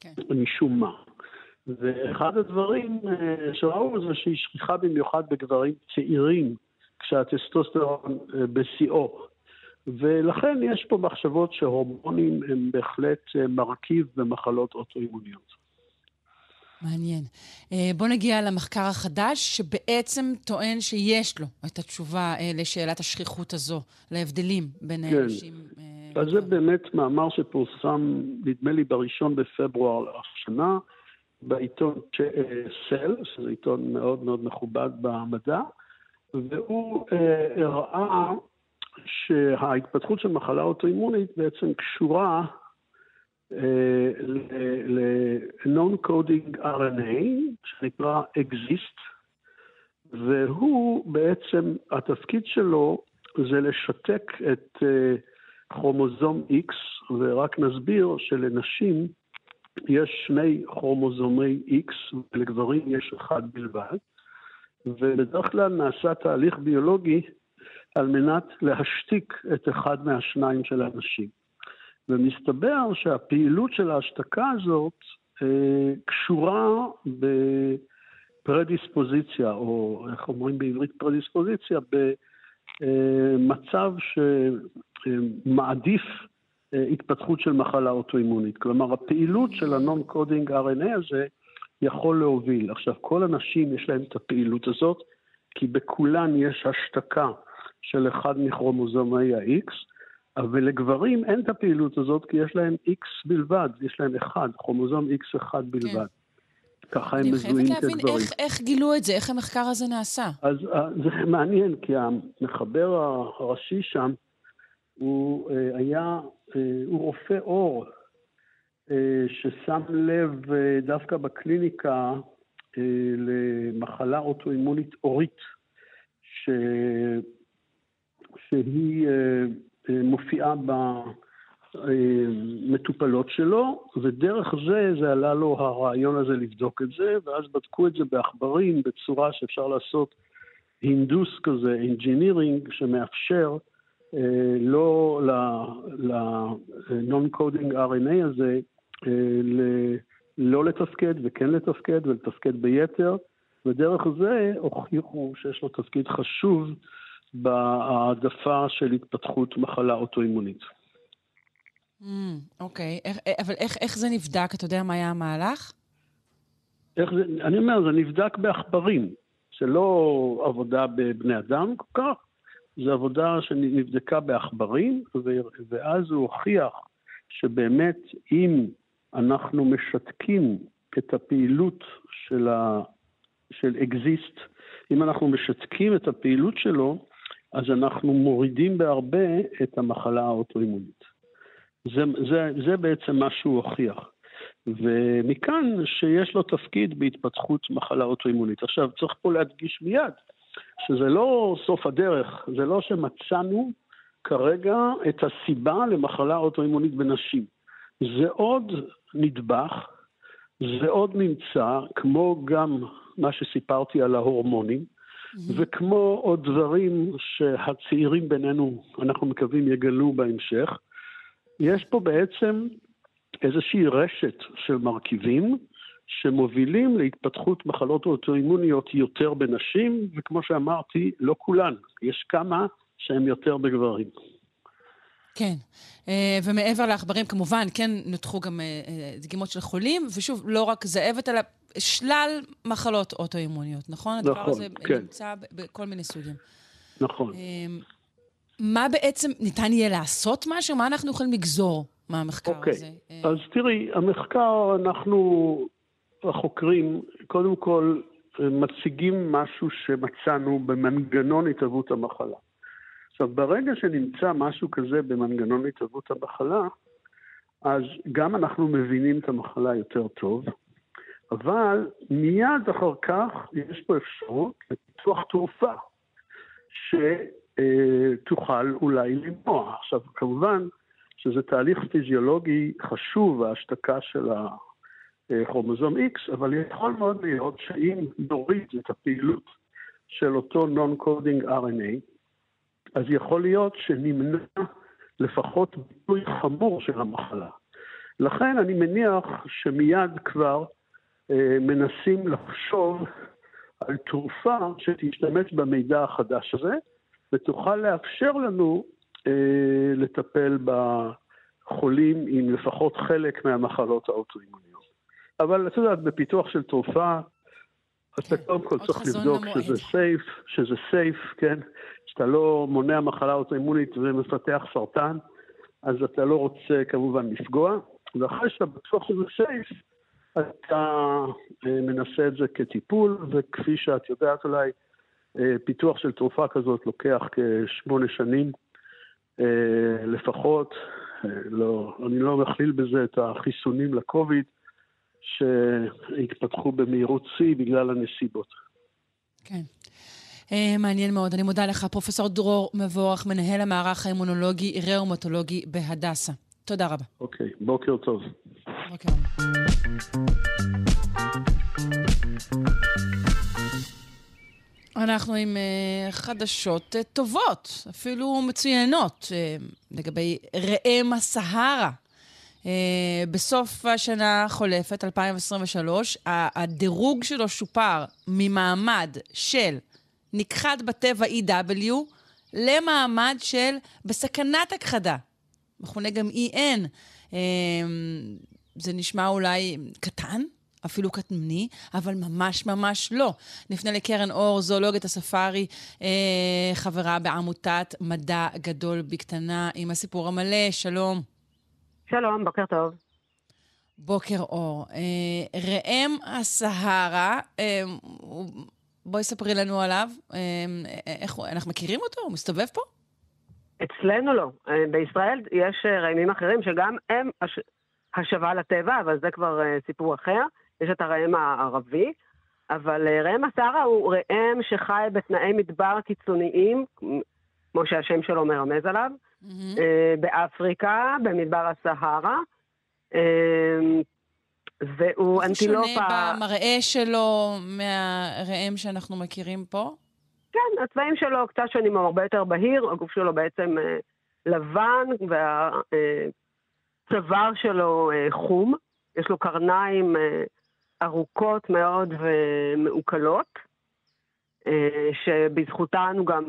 כן. משום מה. ואחד הדברים שראו זה שהיא שכיחה במיוחד בגברים צעירים. כשהטסטוסטרון אה, בשיאו. ולכן יש פה מחשבות שהורמונים הם בהחלט אה, מרכיב במחלות אוטואימוניות. מעניין. אה, בוא נגיע למחקר החדש, שבעצם טוען שיש לו את התשובה לשאלת השכיחות הזו, להבדלים בין כן. האנשים. אז זה באמת מאמר שפורסם, נדמה לי, בראשון בפברואר השנה, בעיתון סל, שזה עיתון מאוד מאוד מכובד במדע, והוא הראה שההתפתחות של מחלה אוטואימונית בעצם קשורה ל-non-coding RNA, שנקרא exist, והוא בעצם, התפקיד שלו זה לשתק את כרומוזום X, ורק נסביר שלנשים יש שני כרומוזומי X, ולגברים יש אחד בלבד, ובדרך כלל נעשה תהליך ביולוגי על מנת להשתיק את אחד מהשניים של האנשים. ומסתבר שהפעילות של ההשתקה הזאת אה, קשורה בפרדיספוזיציה, או איך אומרים בעברית פרדיספוזיציה, במצב שמעדיף אה, התפתחות של מחלה אוטואימונית. כלומר, הפעילות של ה non-coding RNA הזה יכול להוביל. עכשיו, כל הנשים יש להן את הפעילות הזאת, כי בכולן יש השתקה של אחד מכרומוזומי ה-X, אבל לגברים אין את הפעילות הזאת, כי יש להם X בלבד, יש להם אחד, כרומוזום X אחד כן. בלבד. כן. ככה הם מזוהים כגברים. אני חייבת להבין איך, איך גילו את זה, איך המחקר הזה נעשה. אז זה מעניין, כי המחבר הראשי שם, הוא uh, היה, uh, הוא רופא עור, ששם לב uh, דווקא בקליניקה uh, למחלה אוטואימונית עורית, ש... שהיא אה, אה, מופיעה במטופלות שלו, ודרך זה, זה עלה לו הרעיון הזה לבדוק את זה, ואז בדקו את זה בעכברים בצורה שאפשר לעשות הינדוס כזה, אינג'ינירינג, שמאפשר אה, לא ל-non-coding RNA הזה לא לתפקד וכן לתפקד ולתפקד ביתר, ודרך זה הוכיחו שיש לו תפקיד חשוב בהעדפה של התפתחות מחלה אוטואימונית. אוקיי, mm, okay. אבל איך, איך זה נבדק? אתה יודע מה היה המהלך? איך זה, אני אומר, זה נבדק בעכברים. זה לא עבודה בבני אדם כל כך, זו עבודה שנבדקה בעכברים, ואז הוא הוכיח שבאמת אם אנחנו משתקים את הפעילות של, ה, של אקזיסט, אם אנחנו משתקים את הפעילות שלו, אז אנחנו מורידים בהרבה את המחלה האוטואימונית. זה, זה, זה בעצם מה שהוא הוכיח. ומכאן שיש לו תפקיד בהתפתחות מחלה אוטואימונית. עכשיו, צריך פה להדגיש מיד שזה לא סוף הדרך, זה לא שמצאנו כרגע את הסיבה למחלה אוטואימונית בנשים. זה עוד נדבך, זה עוד נמצא, כמו גם מה שסיפרתי על ההורמונים, Mm-hmm. וכמו עוד דברים שהצעירים בינינו, אנחנו מקווים, יגלו בהמשך, יש פה בעצם איזושהי רשת של מרכיבים שמובילים להתפתחות מחלות אוטואימוניות יותר בנשים, וכמו שאמרתי, לא כולן, יש כמה שהם יותר בגברים. כן, אה, ומעבר לעכברים, כמובן, כן נותחו גם אה, אה, דגימות של חולים, ושוב, לא רק זאבת, אלא שלל מחלות אוטואימוניות, נכון? נכון, הדבר הזה כן. נמצא בכל מיני סוגים. נכון. מה בעצם ניתן יהיה לעשות משהו? מה אנחנו יכולים לגזור מהמחקר אוקיי. הזה? אז תראי, המחקר, אנחנו, החוקרים, קודם כל מציגים משהו שמצאנו במנגנון התהוות המחלה. עכשיו, ברגע שנמצא משהו כזה במנגנון התהוות המחלה, אז גם אנחנו מבינים את המחלה יותר טוב, אבל מיד אחר כך יש פה אפשרות לפיתוח תרופה שתוכל אולי למנוע. עכשיו, כמובן שזה תהליך פיזיולוגי חשוב, ההשתקה של הכרומוזום X, אבל יכול מאוד להיות שאם נוריד את הפעילות של אותו non-coding RNA, אז יכול להיות שנמנע לפחות ביטוי חמור של המחלה. לכן אני מניח שמיד כבר אה, מנסים לחשוב על תרופה שתשתמש במידע החדש הזה, ותוכל לאפשר לנו אה, לטפל בחולים עם לפחות חלק מהמחלות האוטואימוניות. אבל את יודעת, בפיתוח של תרופה, אתה כן. קודם כל צריך לבדוק. שזה סייף, שזה סייף, כן? שאתה לא מונע מחלה אוטואימונית ומפתח סרטן, אז אתה לא רוצה כמובן לפגוע, ואחרי שאתה בטוח שזה סייף, אתה אה, מנסה את זה כטיפול, וכפי שאת יודעת אולי, אה, פיתוח של תרופה כזאת לוקח כשמונה שנים אה, לפחות. לא, אני לא מכליל בזה את החיסונים לקוביד, שהתפתחו במהירות שיא בגלל הנסיבות. כן. אה, מעניין מאוד. אני מודה לך, פרופ' דרור מבורך, מנהל המערך האימונולוגי ראומטולוגי בהדסה. תודה רבה. אוקיי, בוקר טוב. בוקר. אנחנו עם uh, חדשות uh, טובות, אפילו מצוינות, uh, לגבי ראם הסהרה. Uh, בסוף השנה החולפת, 2023, ה- הדירוג שלו שופר ממעמד של נכחד בטבע EW למעמד של בסכנת הכחדה, מכונה גם EN. Uh, זה נשמע אולי קטן, אפילו קטנוני, אבל ממש ממש לא. נפנה לקרן אור, זואולוגית הספארי, אה, חברה בעמותת מדע גדול בקטנה, עם הסיפור המלא. שלום. שלום, בוקר טוב. בוקר אור. אה, ראם הסהרה, אה, בואי ספרי לנו עליו. אה, איך הוא, אנחנו מכירים אותו? הוא מסתובב פה? אצלנו לא. בישראל יש ראמים אחרים שגם הם הש... השבה לטבע, אבל זה כבר סיפור אחר. יש את הראם הערבי, אבל ראם הסהרה הוא ראם שחי בתנאי מדבר קיצוניים, כמו שהשם שלו מרמז עליו, אה, באפריקה, במדבר הסהרה. אה, והוא איך הוא שונה אנטילופה... במראה שלו מהראם שאנחנו מכירים פה? כן, הצבעים שלו קצת שונים, הוא הרבה יותר בהיר, הגוף שלו בעצם אה, לבן, והצוואר שלו חום. יש לו קרניים ארוכות מאוד ומעוקלות, שבזכותן הוא גם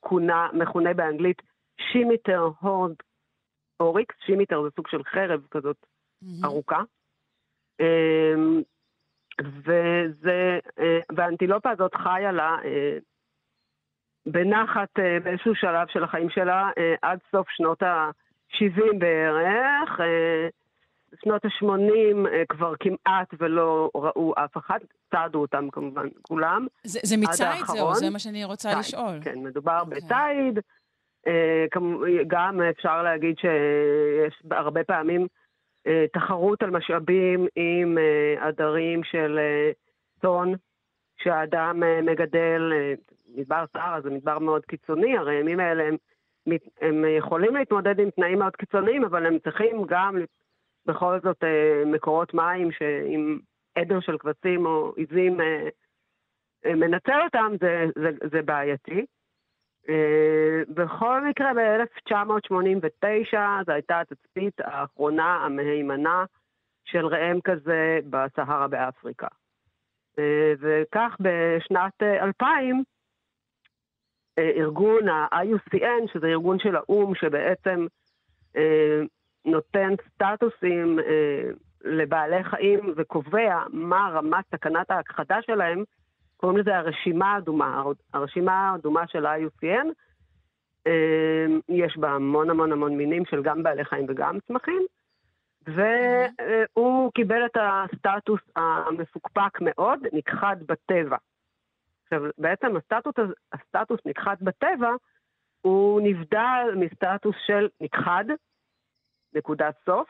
כונה, מכונה באנגלית שימיטר הורד אוריקס, שימיטר זה סוג של חרב כזאת ארוכה. אמ, וזה, אה, והאנטילופה הזאת חיה לה אה, בנחת אה, באיזשהו שלב של החיים שלה עד סוף שנות ה-70 בערך. שנות ה-80 כבר כמעט ולא ראו אף אחד, צעדו אותם כמובן כולם. זה, זה מצייד זהו. זה מה שאני רוצה ציד, לשאול. כן, מדובר אוקיי. בציד. אה, גם אפשר להגיד שיש הרבה פעמים אה, תחרות על משאבים עם אה, עדרים של צאן שהאדם מגדל. מדבר סהרה זה מדבר מאוד קיצוני, הרי הימים האלה הם, הם יכולים להתמודד עם תנאים מאוד קיצוניים, אבל הם צריכים גם בכל זאת מקורות מים שעם עדר של כבשים או עיזים מנצל אותם, זה, זה, זה בעייתי. אה, בכל מקרה, ב-1989 זו הייתה התצפית האחרונה המהימנה של ראם כזה בסהרה באפריקה. אה, וכך בשנת אה, 2000, אה, ארגון ה-IUCN, שזה ארגון של האו"ם, שבעצם נותן סטטוסים לבעלי חיים וקובע מה רמת סכנת ההכחדה שלהם, קוראים לזה הרשימה האדומה. הרשימה האדומה של ה-IUCN, אה, יש בה המון המון המון מינים של גם בעלי חיים וגם צמחים, והוא קיבל את הסטטוס המפוקפק מאוד, נכחד בטבע. עכשיו, בעצם הסטטוס, הסטטוס נכחד בטבע, הוא נבדל מסטטוס של נכחד, נקודת סוף,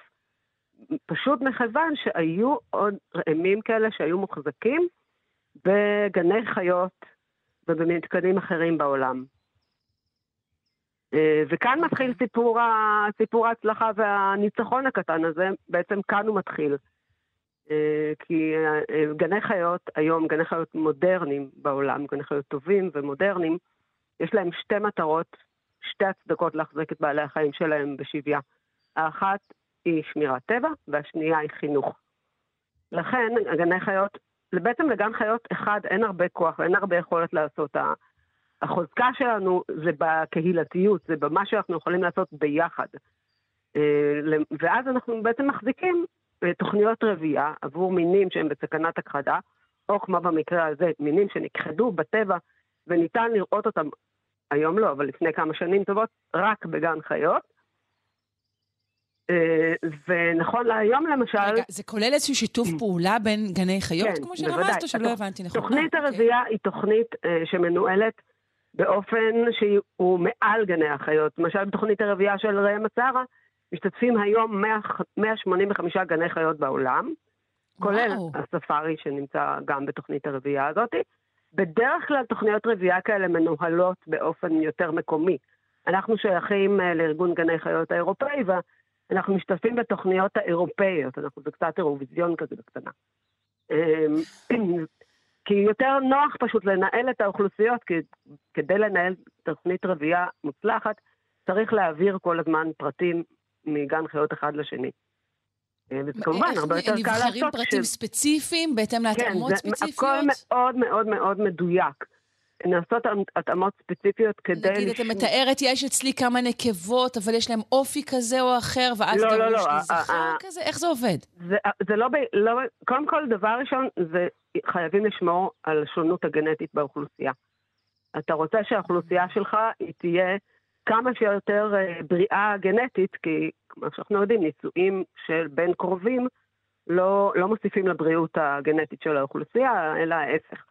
פשוט מכיוון שהיו עוד ראמים כאלה שהיו מוחזקים בגני חיות ובמתקנים אחרים בעולם. אה, וכאן מתחיל סיפור, ה- סיפור ההצלחה והניצחון הקטן הזה, בעצם כאן הוא מתחיל. אה, כי אה, גני חיות, היום גני חיות מודרניים בעולם, גני חיות טובים ומודרניים, יש להם שתי מטרות, שתי הצדקות להחזיק את בעלי החיים שלהם בשביה. האחת היא שמירת טבע, והשנייה היא חינוך. לכן, גני חיות, בעצם לגן חיות אחד אין הרבה כוח ואין הרבה יכולת לעשות. החוזקה שלנו זה בקהילתיות, זה במה שאנחנו יכולים לעשות ביחד. אה, ואז אנחנו בעצם מחזיקים אה, תוכניות רבייה עבור מינים שהם בסכנת הכחדה, או כמו במקרה הזה, מינים שנכחדו בטבע וניתן לראות אותם, היום לא, אבל לפני כמה שנים טובות, רק בגן חיות. אה, ונכון להיום למשל... רגע, זה כולל איזשהו שיתוף mm. פעולה בין גני חיות, כן, כמו שרמזת, או שלא הבנתי נכון? תוכנית הרבייה היא תוכנית שמנוהלת באופן שהוא מעל גני החיות. למשל בתוכנית הרבייה של ראם עצרה, משתתפים היום 100, 185 גני חיות בעולם, כולל וואו. הספארי שנמצא גם בתוכנית הרבייה הזאת. בדרך כלל תוכניות רבייה כאלה מנוהלות באופן יותר מקומי. אנחנו שייכים uh, לארגון גני חיות האירופאי, ואנחנו משתתפים בתוכניות האירופאיות, אנחנו זה קצת אירוויזיון כזה בקטנה. אמ, [CLEARS THROAT] כי יותר נוח פשוט לנהל את האוכלוסיות, כי כדי לנהל תוכנית רבייה מוצלחת, צריך להעביר כל הזמן פרטים מגן חיות אחד לשני. אה, וכמובן, הרבה יותר קל לעשות... נבחרים פרטים ש... ספציפיים בהתאם להתאמות כן, ספציפיות? כן, הכל מאוד מאוד מאוד מדויק. נעשות התאמות ספציפיות כדי... נגיד, אתה מתארת, יש אצלי כמה נקבות, אבל יש להם אופי כזה או אחר, ואז לא, לא, לא, לי זכר כזה? איך זה עובד? זה, זה לא, ב, לא... קודם כל, דבר ראשון, זה חייבים לשמור על השונות הגנטית באוכלוסייה. אתה רוצה שהאוכלוסייה שלך היא תהיה כמה שיותר אה, בריאה גנטית, כי כמו שאנחנו יודעים, נישואים של בין קרובים לא, לא מוסיפים לבריאות הגנטית של האוכלוסייה, אלא ההפך.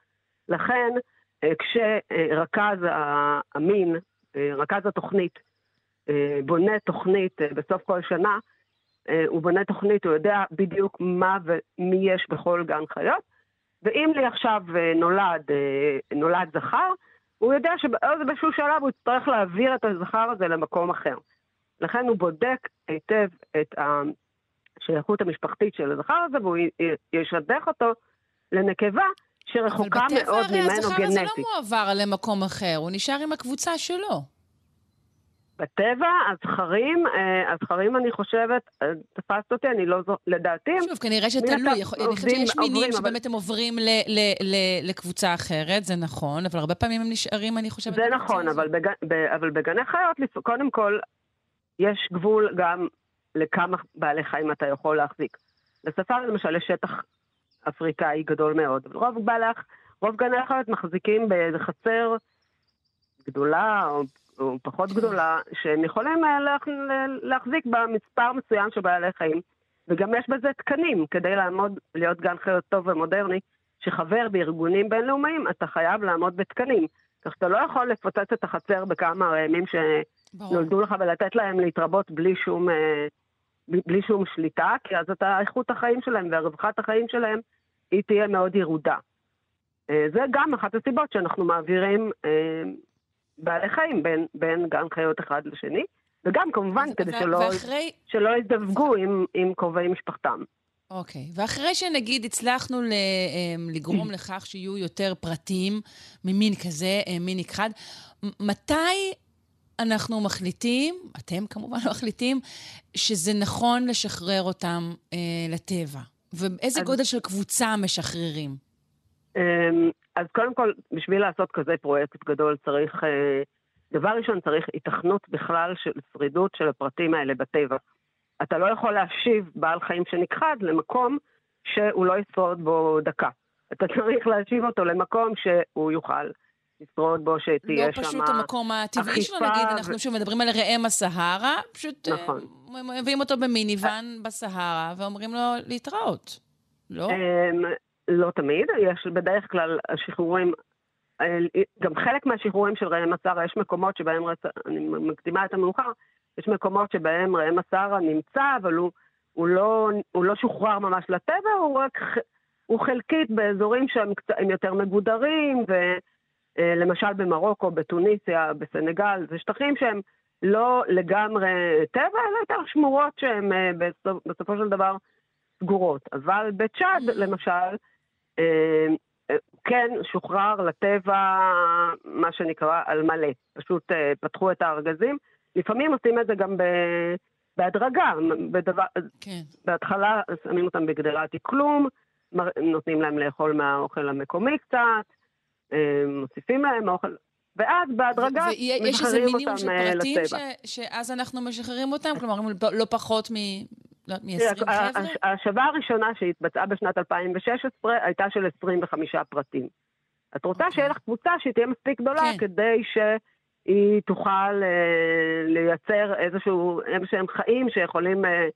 לכן, אה, כשרכז המין, אה, רכז התוכנית, בונה תוכנית בסוף כל שנה, הוא בונה תוכנית, הוא יודע בדיוק מה ומי יש בכל גן חיות, ואם לי עכשיו נולד, נולד זכר, הוא יודע שבאיזשהו שלב הוא יצטרך להעביר את הזכר הזה למקום אחר. לכן הוא בודק היטב את השייכות המשפחתית של הזכר הזה, והוא ישדך אותו לנקבה שרחוקה מאוד ממנו גנטית. אבל בטבע הרי הזכר הזה לא מועבר למקום אחר, הוא נשאר עם הקבוצה שלו. בטבע, הזכרים, אה, הזכרים אני חושבת, אה, תפסת אותי, אני לא זו, לדעתי... שוב, כנראה שתלוי, אני חושבת שיש מינים שבאמת הם עוברים לקבוצה אחרת, זה נכון, אבל הרבה פעמים הם נשארים, אני חושבת... זה נכון, אבל בגני חיות, קודם כל, יש גבול גם לכמה בעלי חיים אתה יכול להחזיק. לספארי למשל יש שטח אפריקאי גדול מאוד, אבל רוב בעלי, רוב גני החיות מחזיקים באיזה חצר גדולה, או או פחות גדולה, שהם יכולים אה, להחזיק במספר מסוים של בעלי חיים, וגם יש בזה תקנים כדי לעמוד, להיות גן חיות טוב ומודרני, שחבר בארגונים בינלאומיים, אתה חייב לעמוד בתקנים. כך שאתה לא יכול לפוצץ את החצר בכמה רעמים שנולדו לך ולתת להם להתרבות בלי שום, אה, בלי שום שליטה, כי אז אתה, איכות החיים שלהם ורווחת החיים שלהם, היא תהיה מאוד ירודה. אה, זה גם אחת הסיבות שאנחנו מעבירים בעלי חיים בין, בין גן חיות אחד לשני, וגם כמובן אז, כדי ו- שלא, ואחרי... שלא יזדווגו עם, עם קרובי משפחתם. אוקיי, okay. ואחרי שנגיד הצלחנו ל, אמ, לגרום לכך שיהיו יותר פרטים ממין כזה, אה, מין נכחד, מתי אנחנו מחליטים, אתם כמובן [LAUGHS] מחליטים, שזה נכון לשחרר אותם אה, לטבע? ואיזה אז... גודל של קבוצה משחררים? אמ, אז קודם כל, בשביל לעשות כזה פרויקט גדול צריך, אה, דבר ראשון צריך התכנות בכלל של שרידות של הפרטים האלה בטבע. אתה לא יכול להשיב בעל חיים שנכחד למקום שהוא לא ישרוד בו דקה. אתה [LAUGHS] צריך להשיב אותו למקום שהוא יוכל לשרוד בו, שתהיה שם לא פשוט המקום הטבעי שלו, נגיד, אנחנו שוב מדברים על ראם הסהרה, פשוט אה, נכון. מביאים אותו במיניוון בסהרה ואומרים לו להתראות, לא? אמ, לא תמיד, יש בדרך כלל השחרורים, גם חלק מהשחרורים של ראם מסרה, יש מקומות שבהם, אני מקדימה את המאוחר, יש מקומות שבהם ראם מסרה נמצא, אבל הוא, הוא, לא, הוא לא שוחרר ממש לטבע, הוא רק, הוא חלקית באזורים שהם יותר מגודרים, ולמשל במרוקו, בתוניסיה, בסנגל, זה שטחים שהם לא לגמרי טבע, אלא יותר שמורות שהן אה, בסופו של דבר סגורות. אבל בצ'אד, למשל, אה, כן, שוחרר לטבע, מה שנקרא, על מלא. פשוט אה, פתחו את הארגזים. לפעמים עושים את זה גם בהדרגה. בדבר, כן. בהתחלה שמים אותם בגדרת כלום, נותנים להם לאכול מהאוכל המקומי קצת, אה, מוסיפים להם אוכל. ואז בהדרגה ויש איזה משחררים מינימום של אותם אה, פרטים לטבע. ש- שאז אנחנו משחררים אותם? כלומר, הם לא- לא פחות מ... לא יודעת, תראה, מ-20 ה- חבר'ה? ההשבה הראשונה שהתבצעה בשנת 2016 הייתה של 25 פרטים. את רוצה אוקיי. שיהיה לך קבוצה שהיא תהיה מספיק גדולה כן. כדי שהיא תוכל אה, לייצר איזשהו, איזשהם חיים שיכולים אה,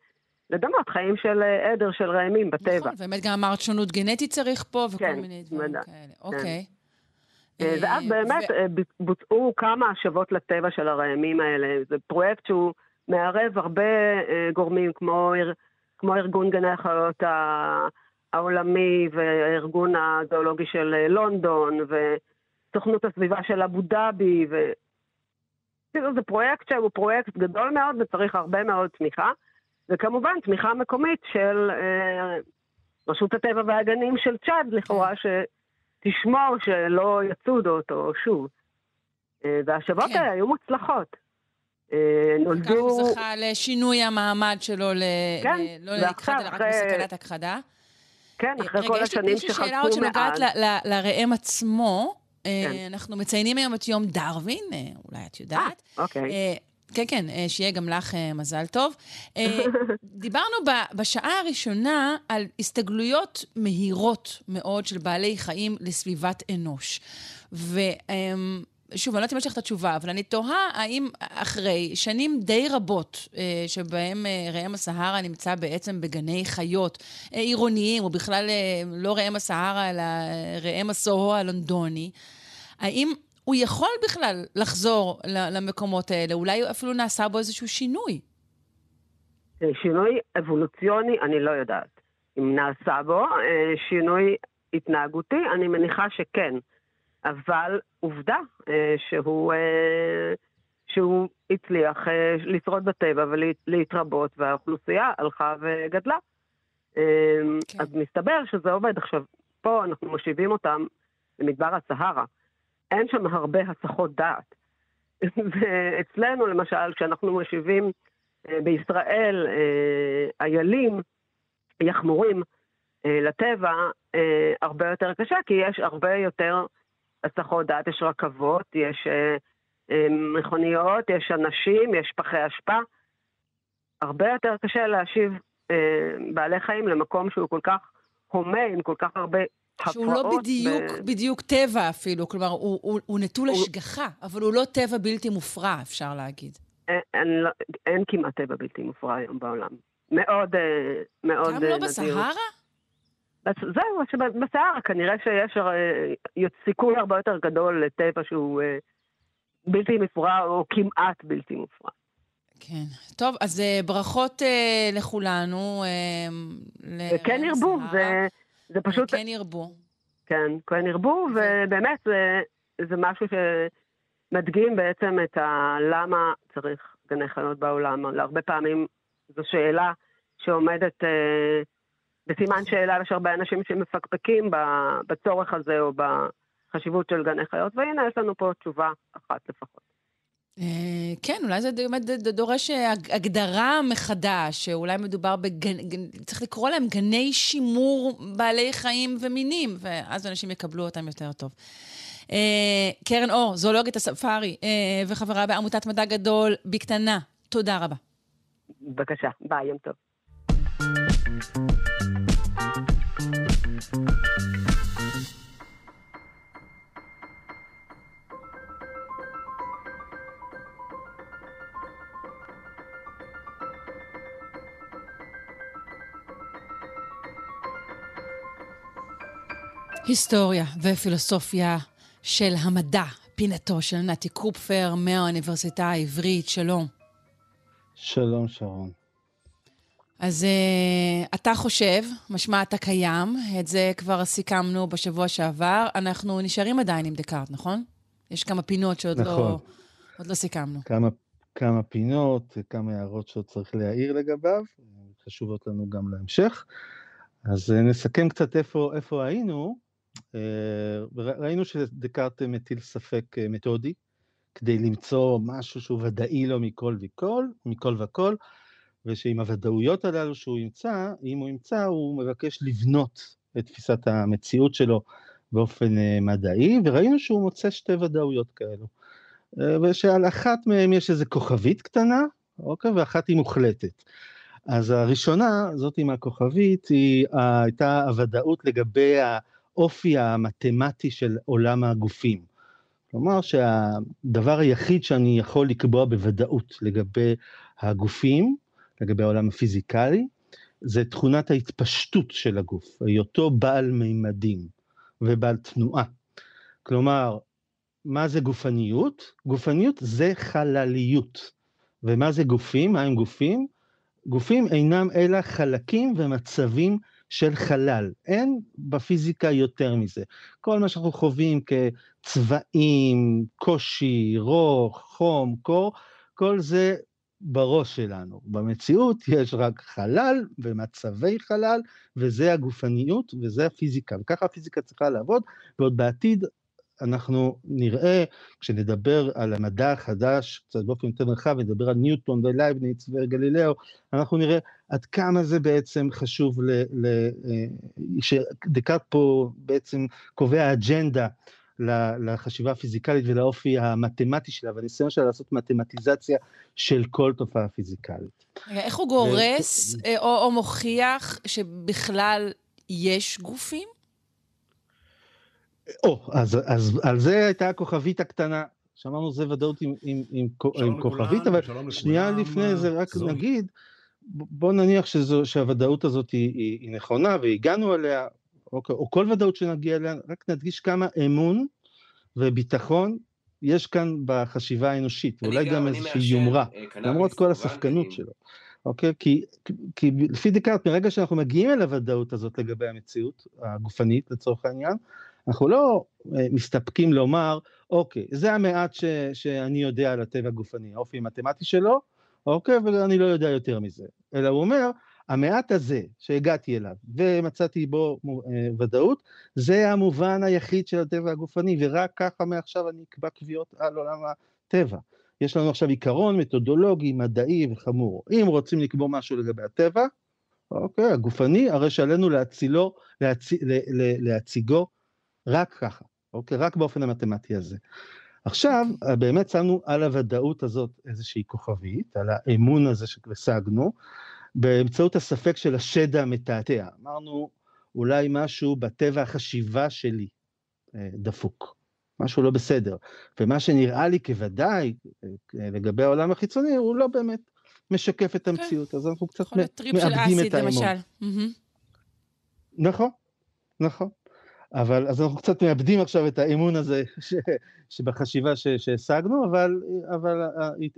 לדמות חיים של אה, עדר של ראמים בטבע. נכון, באמת גם אמרת שונות גנטית צריך פה, וכל כן, מיני דברים בוודאי, כאלה. אוקיי. אה, אה, ואז באמת ו- אה, בוצעו כמה השבות לטבע של הראמים האלה. זה פרויקט שהוא מערב הרבה אה, גורמים, כמו, כמו ארגון גני החיות העולמי, והארגון הזואולוגי של אה, לונדון, וסוכנות הסביבה של אבו דאבי, ו... כאילו זה פרויקט שהוא פרויקט גדול מאוד וצריך הרבה מאוד תמיכה, וכמובן תמיכה מקומית של אה, רשות הטבע והגנים של צ'אד, לכאורה, שתשמור שלא יצודו אותו שוב. אה, וההשבות כן. האלה היו מוצלחות. אה, וכך נולדו... הוא זכה לשינוי המעמד שלו, ל... כן, ל- לא ועכשיו, להכחד, אלא רק אחרי- בסכנת הכחדה. כן, אחרי רגע, כל יש לי- השנים יש לי שאלה עוד שחלפו שנוגעת מאז. ל- ל- לראם עצמו. אה, כן. אנחנו מציינים היום את יום דרווין, אה, אולי את יודעת. אוקיי. כן, כן, אה, שיהיה גם לך אה, מזל טוב. אה, [LAUGHS] דיברנו בשעה הראשונה על הסתגלויות מהירות מאוד של בעלי חיים לסביבת אנוש. ושוב, אני לא יודעת אם יש לך את התשובה, אבל אני תוהה האם אחרי שנים די רבות שבהם ראם הסהרה נמצא בעצם בגני חיות עירוניים, או בכלל לא ראם הסהרה, אלא ראם הסוהו הלונדוני, האם הוא יכול בכלל לחזור למקומות האלה? אולי אפילו נעשה בו איזשהו שינוי. אה, שינוי אבולוציוני, אני לא יודעת. אם נעשה בו אה, שינוי התנהגותי, אני מניחה שכן. אבל עובדה אה, שהוא, שהוא הצליח לשרוד בטבע ולהתרבות, והאוכלוסייה הלכה וגדלה. כן. אז מסתבר שזה עובד. עכשיו, פה אנחנו מושיבים אותם למדבר הסהרה. אין שם הרבה הסחות דעת. [LAUGHS] ואצלנו, למשל, כשאנחנו מושיבים אה, בישראל אה, איילים, יחמורים, אה, לטבע, הרבה יותר קשה, כי יש הרבה יותר הסחות דעת, יש רכבות, יש מכוניות, יש אנשים, יש פחי אשפה. הרבה יותר קשה להשיב בעלי חיים למקום שהוא כל כך הומה, עם כל כך הרבה. שהוא לא בדיוק, ו- בדיוק טבע אפילו, כלומר, הוא, הוא, הוא נטול הוא- השגחה, אבל הוא לא טבע בלתי מופרע, אפשר להגיד. אין, אין, לא- אין כמעט טבע בלתי מופרע היום בעולם. מאוד, אה, מאוד גם אה, לא נדיר. בסהרה? בס- זהו, שבסהרה כנראה שיש אה, סיכוי הרבה יותר גדול לטבע שהוא אה, בלתי מופרע או כמעט בלתי מופרע. כן. טוב, אז אה, ברכות אה, לכולנו. אה, כן ירבו. זה, זה פשוט, כן ירבו. כן, כן ירבו, ובאמת זה, זה משהו שמדגים בעצם את ה... למה צריך גני חיות בעולם. הרבה פעמים זו שאלה שעומדת אה, בסימן שאלה, יש הרבה אנשים שמפקפקים בצורך הזה או בחשיבות של גני חיות, והנה יש לנו פה תשובה אחת לפחות. אה, כן, אולי זה באמת דורש אה, הג- הגדרה מחדש, שאולי מדובר בגן... גן- צריך לקרוא להם גני שימור בעלי חיים ומינים, ואז אנשים יקבלו אותם יותר טוב. אה, קרן אור, זואולוגית הספארי, וחברה בעמותת מדע גדול בקטנה, תודה רבה. בבקשה, ביי, יום טוב. היסטוריה ופילוסופיה של המדע, פינתו של נתי קופפר מהאוניברסיטה העברית, שלום. שלום, שרון. אז uh, אתה חושב, משמע אתה קיים, את זה כבר סיכמנו בשבוע שעבר. אנחנו נשארים עדיין עם דקארט, נכון? יש כמה פינות שעוד נכון. לא, עוד לא סיכמנו. כמה, כמה פינות, כמה הערות שעוד צריך להעיר לגביו, חשובות לנו גם להמשך. אז אה, נסכם קצת איפה, איפה היינו. אה, ראינו שדקארט מטיל ספק אה, מתודי, כדי למצוא משהו שהוא ודאי לו מכל וכל, מכל וכל, ושעם הוודאויות הללו שהוא ימצא, אם הוא ימצא, הוא מבקש לבנות את תפיסת המציאות שלו באופן אה, מדעי, וראינו שהוא מוצא שתי ודאויות כאלו. ושעל אחת מהן יש איזו כוכבית קטנה, אוקיי, ואחת היא מוחלטת. אז הראשונה, זאת עם הכוכבית, היא הייתה הוודאות לגבי האופי המתמטי של עולם הגופים. כלומר שהדבר היחיד שאני יכול לקבוע בוודאות לגבי הגופים, לגבי העולם הפיזיקלי, זה תכונת ההתפשטות של הגוף, היותו בעל מימדים ובעל תנועה. כלומר, מה זה גופניות? גופניות זה חלליות. ומה זה גופים? מה הם גופים? גופים אינם אלא חלקים ומצבים של חלל. אין בפיזיקה יותר מזה. כל מה שאנחנו חווים כצבעים, קושי, רוך, חום, קור, כל זה בראש שלנו. במציאות יש רק חלל ומצבי חלל, וזה הגופניות וזה הפיזיקה. וככה הפיזיקה צריכה לעבוד, ועוד בעתיד אנחנו נראה, כשנדבר על המדע החדש, קצת באופן יותר רחב, נדבר על ניוטון ולייבניץ וגלילאו, אנחנו נראה עד כמה זה בעצם חשוב, ל, ל, אה, שדקארט פה בעצם קובע אג'נדה לחשיבה הפיזיקלית ולאופי המתמטי שלה, והניסיון שלה לעשות מתמטיזציה של כל תופעה פיזיקלית. איך הוא גורס ו... אה, או, או מוכיח שבכלל יש גופים? או, אז, אז על זה הייתה הכוכבית הקטנה. שאמרנו זה ודאות עם, עם, עם, עם כוכבית, אבל שנייה לכולם, לפני זה רק זו. נגיד, בוא נניח שזו, שהוודאות הזאת היא, היא, היא נכונה והגענו אליה, או, או כל ודאות שנגיע אליה, רק נדגיש כמה אמון וביטחון יש כאן בחשיבה האנושית, ואולי גם איזושהי יומרה, אה, למרות כל הספקנות שלו. אוקיי? כי, כי לפי דקארט, מרגע שאנחנו מגיעים אל הוודאות הזאת לגבי המציאות הגופנית, לצורך העניין, אנחנו לא אה, מסתפקים לומר, אוקיי, זה המעט ש, שאני יודע על הטבע הגופני, האופי המתמטי שלו, אוקיי, ואני לא יודע יותר מזה. אלא הוא אומר, המעט הזה שהגעתי אליו ומצאתי בו אה, ודאות, זה המובן היחיד של הטבע הגופני, ורק ככה מעכשיו אני אקבע קביעות על עולם הטבע. יש לנו עכשיו עיקרון מתודולוגי, מדעי וחמור. אם רוצים לקבוע משהו לגבי הטבע, אוקיי, הגופני, הרי שעלינו להצילו, להצ... להציגו רק ככה, אוקיי? רק באופן המתמטי הזה. עכשיו, באמת שמנו על הוודאות הזאת איזושהי כוכבית, על האמון הזה שהשגנו, באמצעות הספק של השד המתעתע. אמרנו, אולי משהו בטבע החשיבה שלי אה, דפוק, משהו לא בסדר. ומה שנראה לי כוודאי אה, לגבי העולם החיצוני, הוא לא באמת משקף את כן. המציאות, אז אנחנו קצת מאבדים את האמון. נכון, נכון. אבל אז אנחנו קצת מאבדים עכשיו את האמון הזה ש, שבחשיבה ש, שהשגנו, אבל, אבל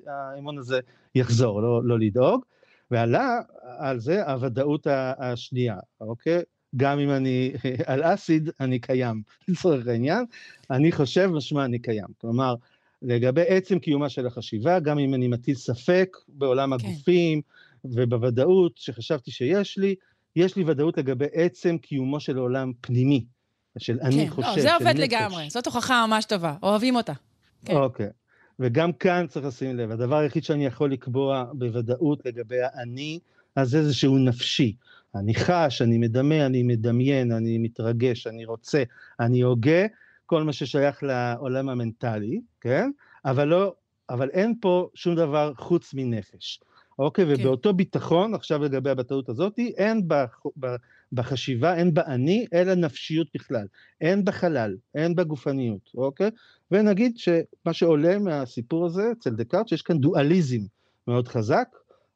האמון הזה יחזור, לא, לא לדאוג. ועלה על זה הוודאות השנייה, אוקיי? גם אם אני [LAUGHS] על אסיד, אני קיים, לצורך העניין. אני חושב, משמע אני קיים. כלומר, לגבי עצם קיומה של החשיבה, גם אם אני מטיל ספק בעולם כן. הגופים ובוודאות שחשבתי שיש לי, יש לי ודאות לגבי עצם קיומו של עולם פנימי. של אני כן, חושב, לא, זה עובד לגמרי, זאת הוכחה ממש טובה, אוהבים אותה. כן. אוקיי, וגם כאן צריך לשים לב, הדבר היחיד שאני יכול לקבוע בוודאות לגבי האני, אז זה שהוא נפשי. אני חש, אני מדמה, אני מדמיין, אני מתרגש, אני רוצה, אני הוגה, כל מה ששייך לעולם המנטלי, כן? אבל לא, אבל אין פה שום דבר חוץ מנפש. אוקיי? כן. ובאותו ביטחון, עכשיו לגבי הבטאות הזאת, אין בחשיבה, אין באני, אלא נפשיות בכלל. אין בחלל, אין בגופניות, אוקיי? ונגיד שמה שעולה מהסיפור הזה אצל דקארט, שיש כאן דואליזם מאוד חזק,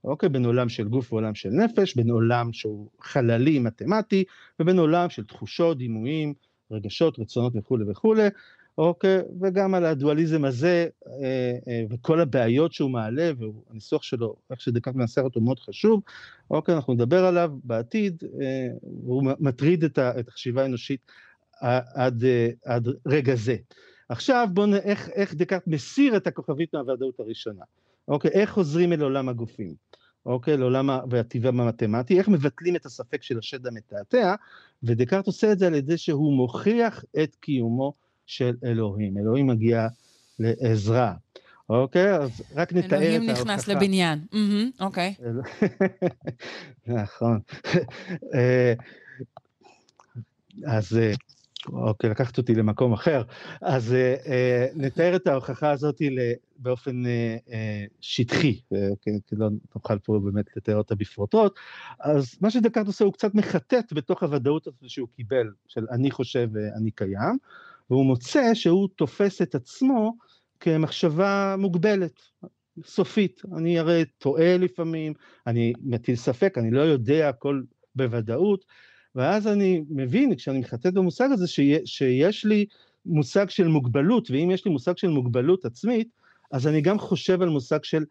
אוקיי? בין עולם של גוף ועולם של נפש, בין עולם שהוא חללי, מתמטי, ובין עולם של תחושות, דימויים, רגשות, רצונות וכולי וכולי, אוקיי? וגם על הדואליזם הזה אה, אה, וכל הבעיות שהוא מעלה, והניסוח שלו, איך שדקארט מנסח אותו מאוד חשוב, אוקיי, אנחנו נדבר עליו בעתיד, אה, והוא מטריד את החשיבה האנושית עד, עד רגע זה. עכשיו בואו נראה איך, איך דקארט מסיר את הכוכבית מהוודאות הראשונה. אוקיי, איך חוזרים אל עולם הגופים? אוקיי, לעולם והטבע המתמטי, איך מבטלים את הספק של השד המתעתע, ודקארט עושה את זה על ידי שהוא מוכיח את קיומו של אלוהים. אלוהים מגיע לעזרה. אוקיי? אז רק נתאר את ההוכחה. אלוהים נכנס לבניין. אוקיי. [LAUGHS] נכון. אה, אז, אה, אוקיי, לקחת אותי למקום אחר. אז אה, נתאר את ההוכחה הזאת באופן שטחי, כי כי לא נוכל פה באמת לתאר אותה בפרוטרוט. אז מה שדקארט עושה, הוא קצת מחטט בתוך הוודאות הזאת שהוא קיבל, של אני חושב ואני קיים, והוא מוצא שהוא תופס את עצמו כמחשבה מוגבלת, סופית. אני הרי טועה לפעמים, אני מטיל ספק, אני לא יודע הכל בוודאות, ואז אני מבין, כשאני מחטט במושג הזה, שיה, שיש לי מושג של מוגבלות, ואם יש לי מושג של מוגבלות עצמית, אז אני גם חושב על מושג של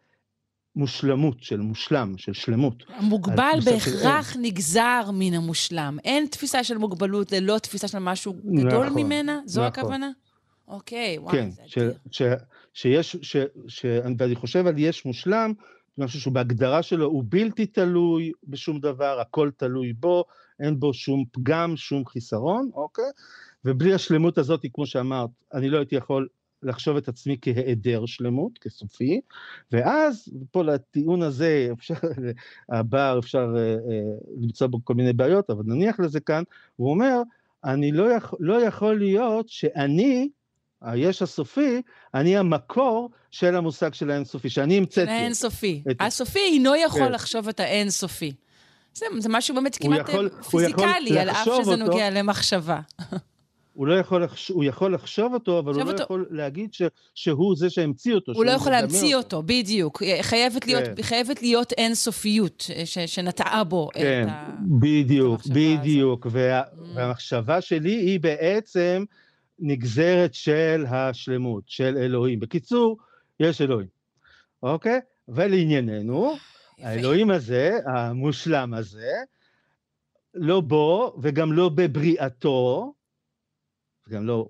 מושלמות, של מושלם, של שלמות. המוגבל מושג של בהכרח נגזר מן המושלם. אין תפיסה של מוגבלות ללא תפיסה של משהו גדול נכון, ממנה? זו נכון. הכוונה? אוקיי, וואי, כן, זה ש, אדיר. ש, שיש, ש, ש, ואני חושב על יש מושלם, משהו שהוא בהגדרה שלו הוא בלתי תלוי בשום דבר, הכל תלוי בו, אין בו שום פגם, שום חיסרון, אוקיי? ובלי השלמות הזאת, כמו שאמרת, אני לא הייתי יכול לחשוב את עצמי כהיעדר שלמות, כסופי, ואז פה לטיעון הזה, אפשר, הבר אפשר אה, אה, למצוא בו כל מיני בעיות, אבל נניח לזה כאן, הוא אומר, אני לא, יכול, לא יכול להיות שאני, היש הסופי, אני המקור של המושג של האינסופי, שאני המצאתי. של האינסופי. את- הסופי אינו יכול כן. לחשוב את האינסופי. זה, זה משהו באמת כמעט יכול- אה, יכול פיזיקלי, על אף שזה אותו. נוגע למחשבה. [LAUGHS] הוא לא יכול, לחש... הוא יכול לחשוב אותו, אבל הוא לא אותו. יכול להגיד ש... שהוא זה שהמציא אותו. הוא לא יכול להמציא אותו, בדיוק. חייבת להיות, כן. חייבת להיות אינסופיות ש- שנטעה בו כן, את ה... בדיוק, המחשבה בדיוק. וה... Mm. והמחשבה שלי היא בעצם נגזרת של השלמות, של אלוהים. בקיצור, יש אלוהים, אוקיי? ולענייננו, יפה. האלוהים הזה, המושלם הזה, לא בו וגם לא בבריאתו, וגם לא,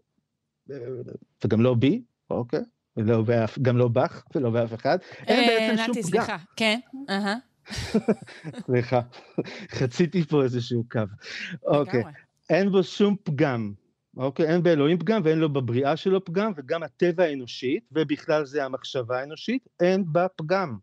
וגם לא בי, אוקיי? ולא באף, גם לא בך ולא באף אחד. אין אה, בעצם שום פגם. סליחה. כן, אהה. [LAUGHS] סליחה, חציתי פה איזשהו קו. אוקיי. אין בו שום פגם, אוקיי? אין באלוהים פגם ואין לו בבריאה שלו פגם, וגם הטבע האנושית, ובכלל זה המחשבה האנושית, אין בה פגם.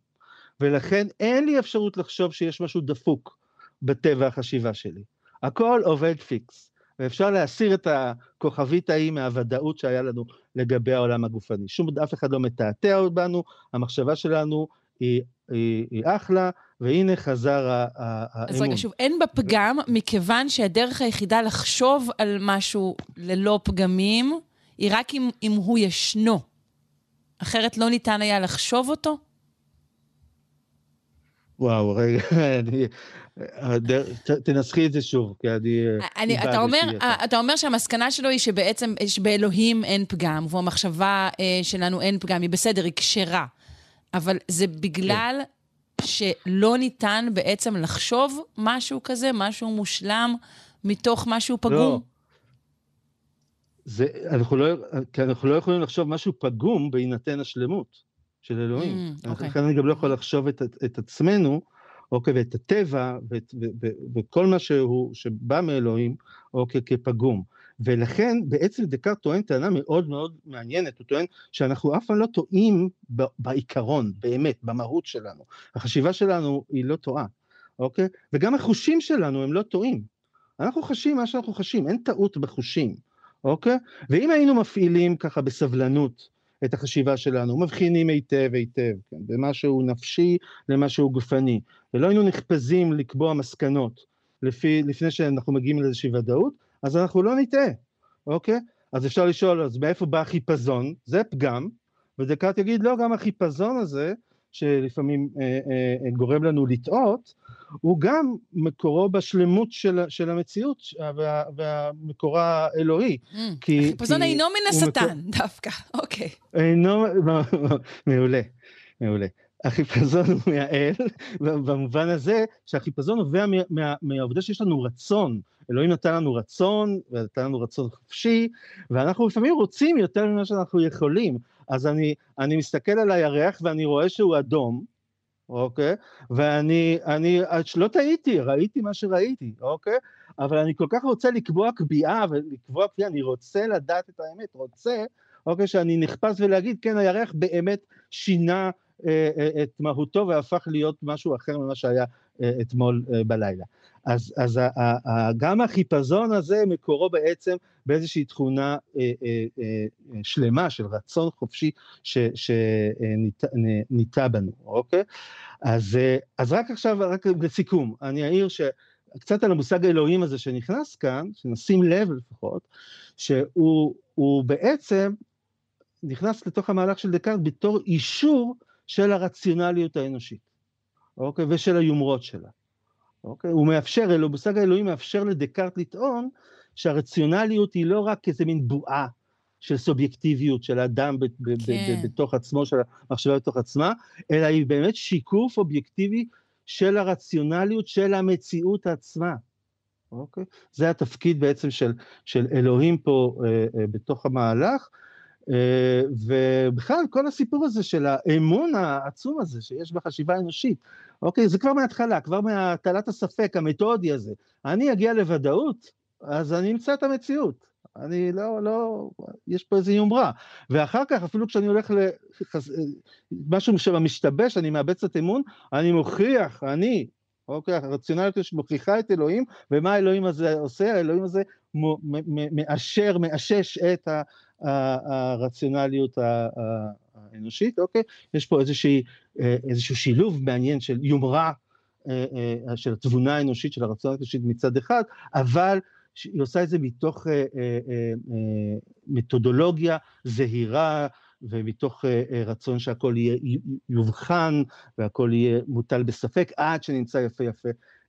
ולכן אין לי אפשרות לחשוב שיש משהו דפוק בטבע החשיבה שלי. הכל עובד פיקס, ואפשר להסיר את הכוכבית ההיא מהוודאות שהיה לנו לגבי העולם הגופני. שום, אף אחד לא מתעתע בנו, המחשבה שלנו היא, היא, היא אחלה, והנה חזר האמון. אז רגע, שוב, אין בה פגם, מכיוון שהדרך היחידה לחשוב על משהו ללא פגמים, היא רק אם, אם הוא ישנו. אחרת לא ניתן היה לחשוב אותו? וואו, רגע, [LAUGHS] אני... תנסחי את זה שוב, כי אני... אה, אני, אתה, אומר, אה, אתה אומר שהמסקנה שלו היא שבעצם, שבאלוהים אין פגם, ובמחשבה אה, שלנו אין פגם, היא בסדר, היא כשרה. אבל זה בגלל שלא ניתן בעצם לחשוב משהו כזה, משהו מושלם, מתוך משהו פגום? לא. זה, אנחנו לא, כי אנחנו לא יכולים לחשוב משהו פגום בהינתן השלמות של אלוהים. Mm, אוקיי. לכן אני גם לא יכול לחשוב את, את עצמנו, אוקיי, ואת הטבע, ואת, ו, ו, וכל מה שהוא, שבא מאלוהים, אוקיי, כפגום. ולכן בעצם דקארט טוען טענה מאוד מאוד מעניינת, הוא טוען שאנחנו אף פעם לא טועים ב- בעיקרון, באמת, במהות שלנו. החשיבה שלנו היא לא טועה, אוקיי? וגם החושים שלנו הם לא טועים. אנחנו חשים מה שאנחנו חשים, אין טעות בחושים, אוקיי? ואם היינו מפעילים ככה בסבלנות את החשיבה שלנו, מבחינים היטב היטב, כן, במשהו נפשי למשהו גופני, ולא היינו נחפזים לקבוע מסקנות לפי, לפני שאנחנו מגיעים לאיזושהי ודאות, אז אנחנו לא נטעה, אוקיי? אז אפשר לשאול, אז מאיפה בא החיפזון? זה פגם, ודקארט יגיד, לא, גם החיפזון הזה, שלפעמים אה, אה, גורם לנו לטעות, הוא גם מקורו בשלמות של, של המציאות וה, והמקור האלוהי. Mm. כי- [LAUGHS] החיפזון כי אינו מן השטן, דווקא. אוקיי. אינו, מעולה, מעולה. החיפזון הוא מהאל, במובן הזה שהחיפזון נובע מה- מה- מהעובדה שיש לנו רצון. אלוהים נתן לנו רצון, ונתן לנו רצון חופשי, ואנחנו לפעמים רוצים יותר ממה שאנחנו יכולים. אז אני, אני מסתכל על הירח ואני רואה שהוא אדום, אוקיי? ואני, אני, לא טעיתי, ראיתי מה שראיתי, אוקיי? אבל אני כל כך רוצה לקבוע קביעה ולקבוע קביעה, אני רוצה לדעת את האמת, רוצה, אוקיי, שאני נחפש ולהגיד, כן, הירח באמת שינה אה, אה, את מהותו והפך להיות משהו אחר ממה שהיה אה, אתמול אה, בלילה. אז, אז ה, ה, ה, גם החיפזון הזה מקורו בעצם באיזושהי תכונה אה, אה, אה, שלמה של רצון חופשי שניטע בנו, אוקיי? אז, אה, אז רק עכשיו, רק לסיכום, אני אעיר ש... קצת על המושג האלוהים הזה שנכנס כאן, שנשים לב לפחות, שהוא בעצם נכנס לתוך המהלך של דקארט בתור אישור של הרציונליות האנושית, אוקיי? ושל היומרות שלה. אוקיי? הוא מאפשר, מושג האלוהים מאפשר לדקארט לטעון שהרציונליות היא לא רק איזה מין בועה של סובייקטיביות של האדם ב- ב- כן. ב- בתוך עצמו, של המחשבה בתוך עצמה, אלא היא באמת שיקוף אובייקטיבי של הרציונליות של המציאות עצמה. אוקיי? זה התפקיד בעצם של, של אלוהים פה אה, אה, בתוך המהלך, ובכלל כל הסיפור הזה של האמון העצום הזה שיש בחשיבה האנושית, אוקיי? זה כבר מההתחלה, כבר מהטלת הספק המתודי הזה. אני אגיע לוודאות, אז אני אמצא את המציאות. אני לא, לא, יש פה איזה יומרה. ואחר כך, אפילו כשאני הולך למשהו שבמשתבש, אני מאבד קצת אמון, אני מוכיח, אני, אוקיי, הרציונליות שמוכיחה את אלוהים, ומה האלוהים הזה עושה? האלוהים הזה מאשר, מאשש את הרציונליות האנושית, אוקיי? יש פה איזושהי, איזשהו שילוב מעניין של יומרה, אה, אה, של התבונה האנושית, של הרציונליות האנושית מצד אחד, אבל היא עושה את זה מתוך אה, אה, אה, מתודולוגיה זהירה ומתוך רצון שהכל יהיה יובחן והכל יהיה מוטל בספק עד שנמצא יפה יפה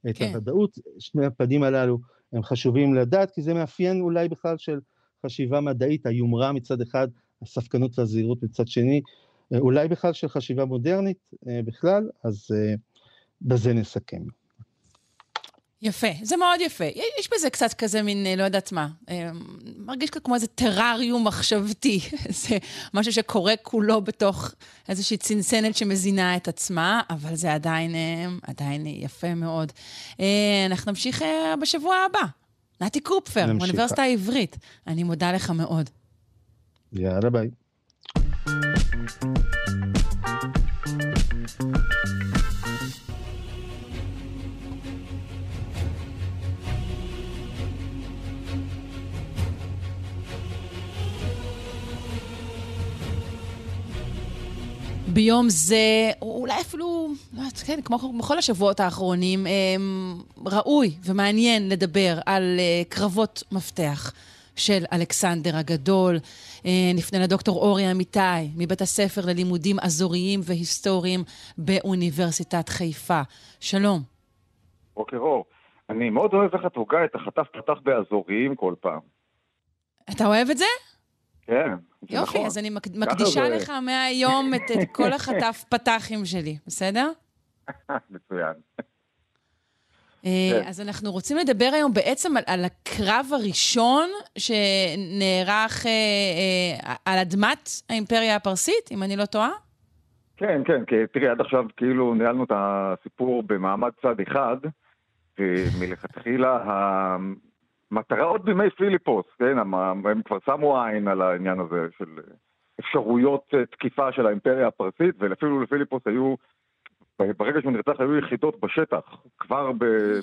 את כן. הוודאות. שני הפנים הללו הם חשובים לדעת, כי זה מאפיין אולי בכלל של חשיבה מדעית, היומרה מצד אחד, הספקנות והזהירות מצד שני, אולי בכלל של חשיבה מודרנית בכלל, אז בזה נסכם. יפה, זה מאוד יפה. יש בזה קצת כזה מין, אה, לא יודעת מה, אה, מרגיש כמו איזה טרריום מחשבתי. [LAUGHS] זה משהו שקורה כולו בתוך איזושהי צנצנת שמזינה את עצמה, אבל זה עדיין, אה, עדיין יפה מאוד. אנחנו נמשיך בשבוע הבא. נתי קופפר, אוניברסיטה העברית. אני מודה לך מאוד. יאללה ביי. ביום זה, אולי אפילו, לא יודעת, כן, כמו בכל השבועות האחרונים, אמ, ראוי ומעניין לדבר על אה, קרבות מפתח של אלכסנדר הגדול. אה, נפנה לדוקטור אורי אמיתי, מבית הספר ללימודים אזוריים והיסטוריים באוניברסיטת חיפה. שלום. בוקר אור. אני מאוד אוהב איך את הוגה את החטף פתח באזוריים כל פעם. אתה אוהב את זה? כן, זה יופי, נכון. אז אני מקדישה זה... לך מהיום את, את כל [LAUGHS] החטף פתחים שלי, בסדר? מצוין. אה, כן. אז אנחנו רוצים לדבר היום בעצם על, על הקרב הראשון שנערך אה, אה, על אדמת האימפריה הפרסית, אם אני לא טועה? כן, כן, כי תראי, עד עכשיו כאילו ניהלנו את הסיפור במעמד צד אחד, ומלכתחילה מטרה עוד בימי פיליפוס, כן, הם כבר שמו עין על העניין הזה של אפשרויות אה, תקיפה של האימפריה הפרסית, ואפילו לפיליפוס היו, ברגע שהוא נרצח היו יחידות בשטח, כבר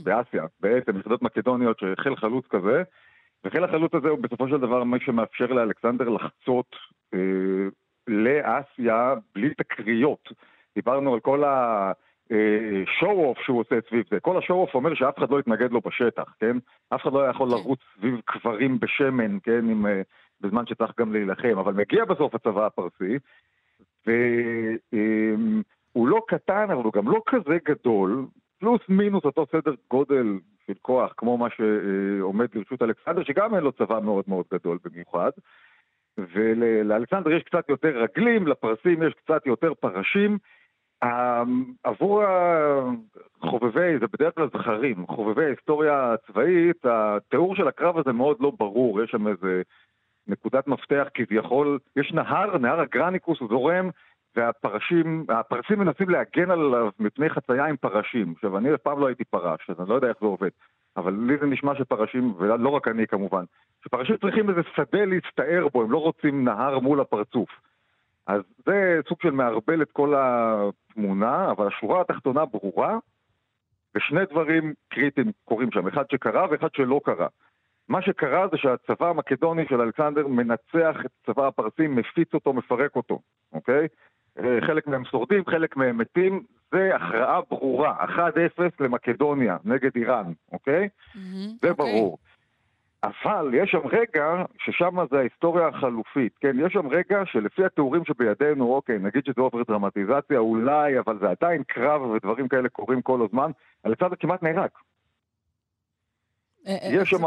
באסיה, בעצם יחידות מקדוניות שחיל חלוץ כזה, וחיל החלוץ הזה הוא בסופו של דבר מה שמאפשר לאלכסנדר לחצות אה, לאסיה בלי תקריות. דיברנו על כל ה... שואו-אוף שהוא עושה סביב זה. כל השואו-אוף אומר שאף אחד לא יתנגד לו בשטח, כן? אף אחד לא יכול כן. לרוץ סביב קברים בשמן, כן? עם, אה, בזמן שצריך גם להילחם. אבל מגיע בסוף הצבא הפרסי, והוא לא קטן, אבל הוא גם לא כזה גדול, פלוס מינוס אותו סדר גודל של כוח, כמו מה שעומד לרשות אלכסנדר, שגם אין לו צבא מאוד מאוד גדול במיוחד. ולאלכסנדר יש קצת יותר רגלים, לפרסים יש קצת יותר פרשים. אמ, עבור חובבי, זה בדרך כלל זכרים, חובבי ההיסטוריה הצבאית, התיאור של הקרב הזה מאוד לא ברור, יש שם איזה נקודת מפתח כביכול, יש נהר, נהר הגרניקוס הוא זורם, והפרשים, הפרסים מנסים להגן עליו מפני חצייה עם פרשים. עכשיו, אני אף פעם לא הייתי פרש, אז אני לא יודע איך זה עובד, אבל לי זה נשמע שפרשים, ולא רק אני כמובן, שפרשים צריכים איזה שדה להצטער בו, הם לא רוצים נהר מול הפרצוף. אז זה סוג של מערבל את כל התמונה, אבל השורה התחתונה ברורה, ושני דברים קריטיים קורים שם, אחד שקרה ואחד שלא קרה. מה שקרה זה שהצבא המקדוני של אלכסנדר מנצח את צבא הפרסים, מפיץ אותו, מפרק אותו, אוקיי? אה, חלק מהם שורדים, חלק מהם מתים, זה הכרעה ברורה, 1-0 למקדוניה נגד איראן, אוקיי? זה ברור. אבל יש שם רגע ששם זה ההיסטוריה החלופית, כן? יש שם רגע שלפי התיאורים שבידינו, אוקיי, נגיד שזה עובר דרמטיזציה, אולי, אבל זה עדיין קרב ודברים כאלה קורים כל הזמן, אלכסנדר כמעט נהרג. אה, אה, יש שם-?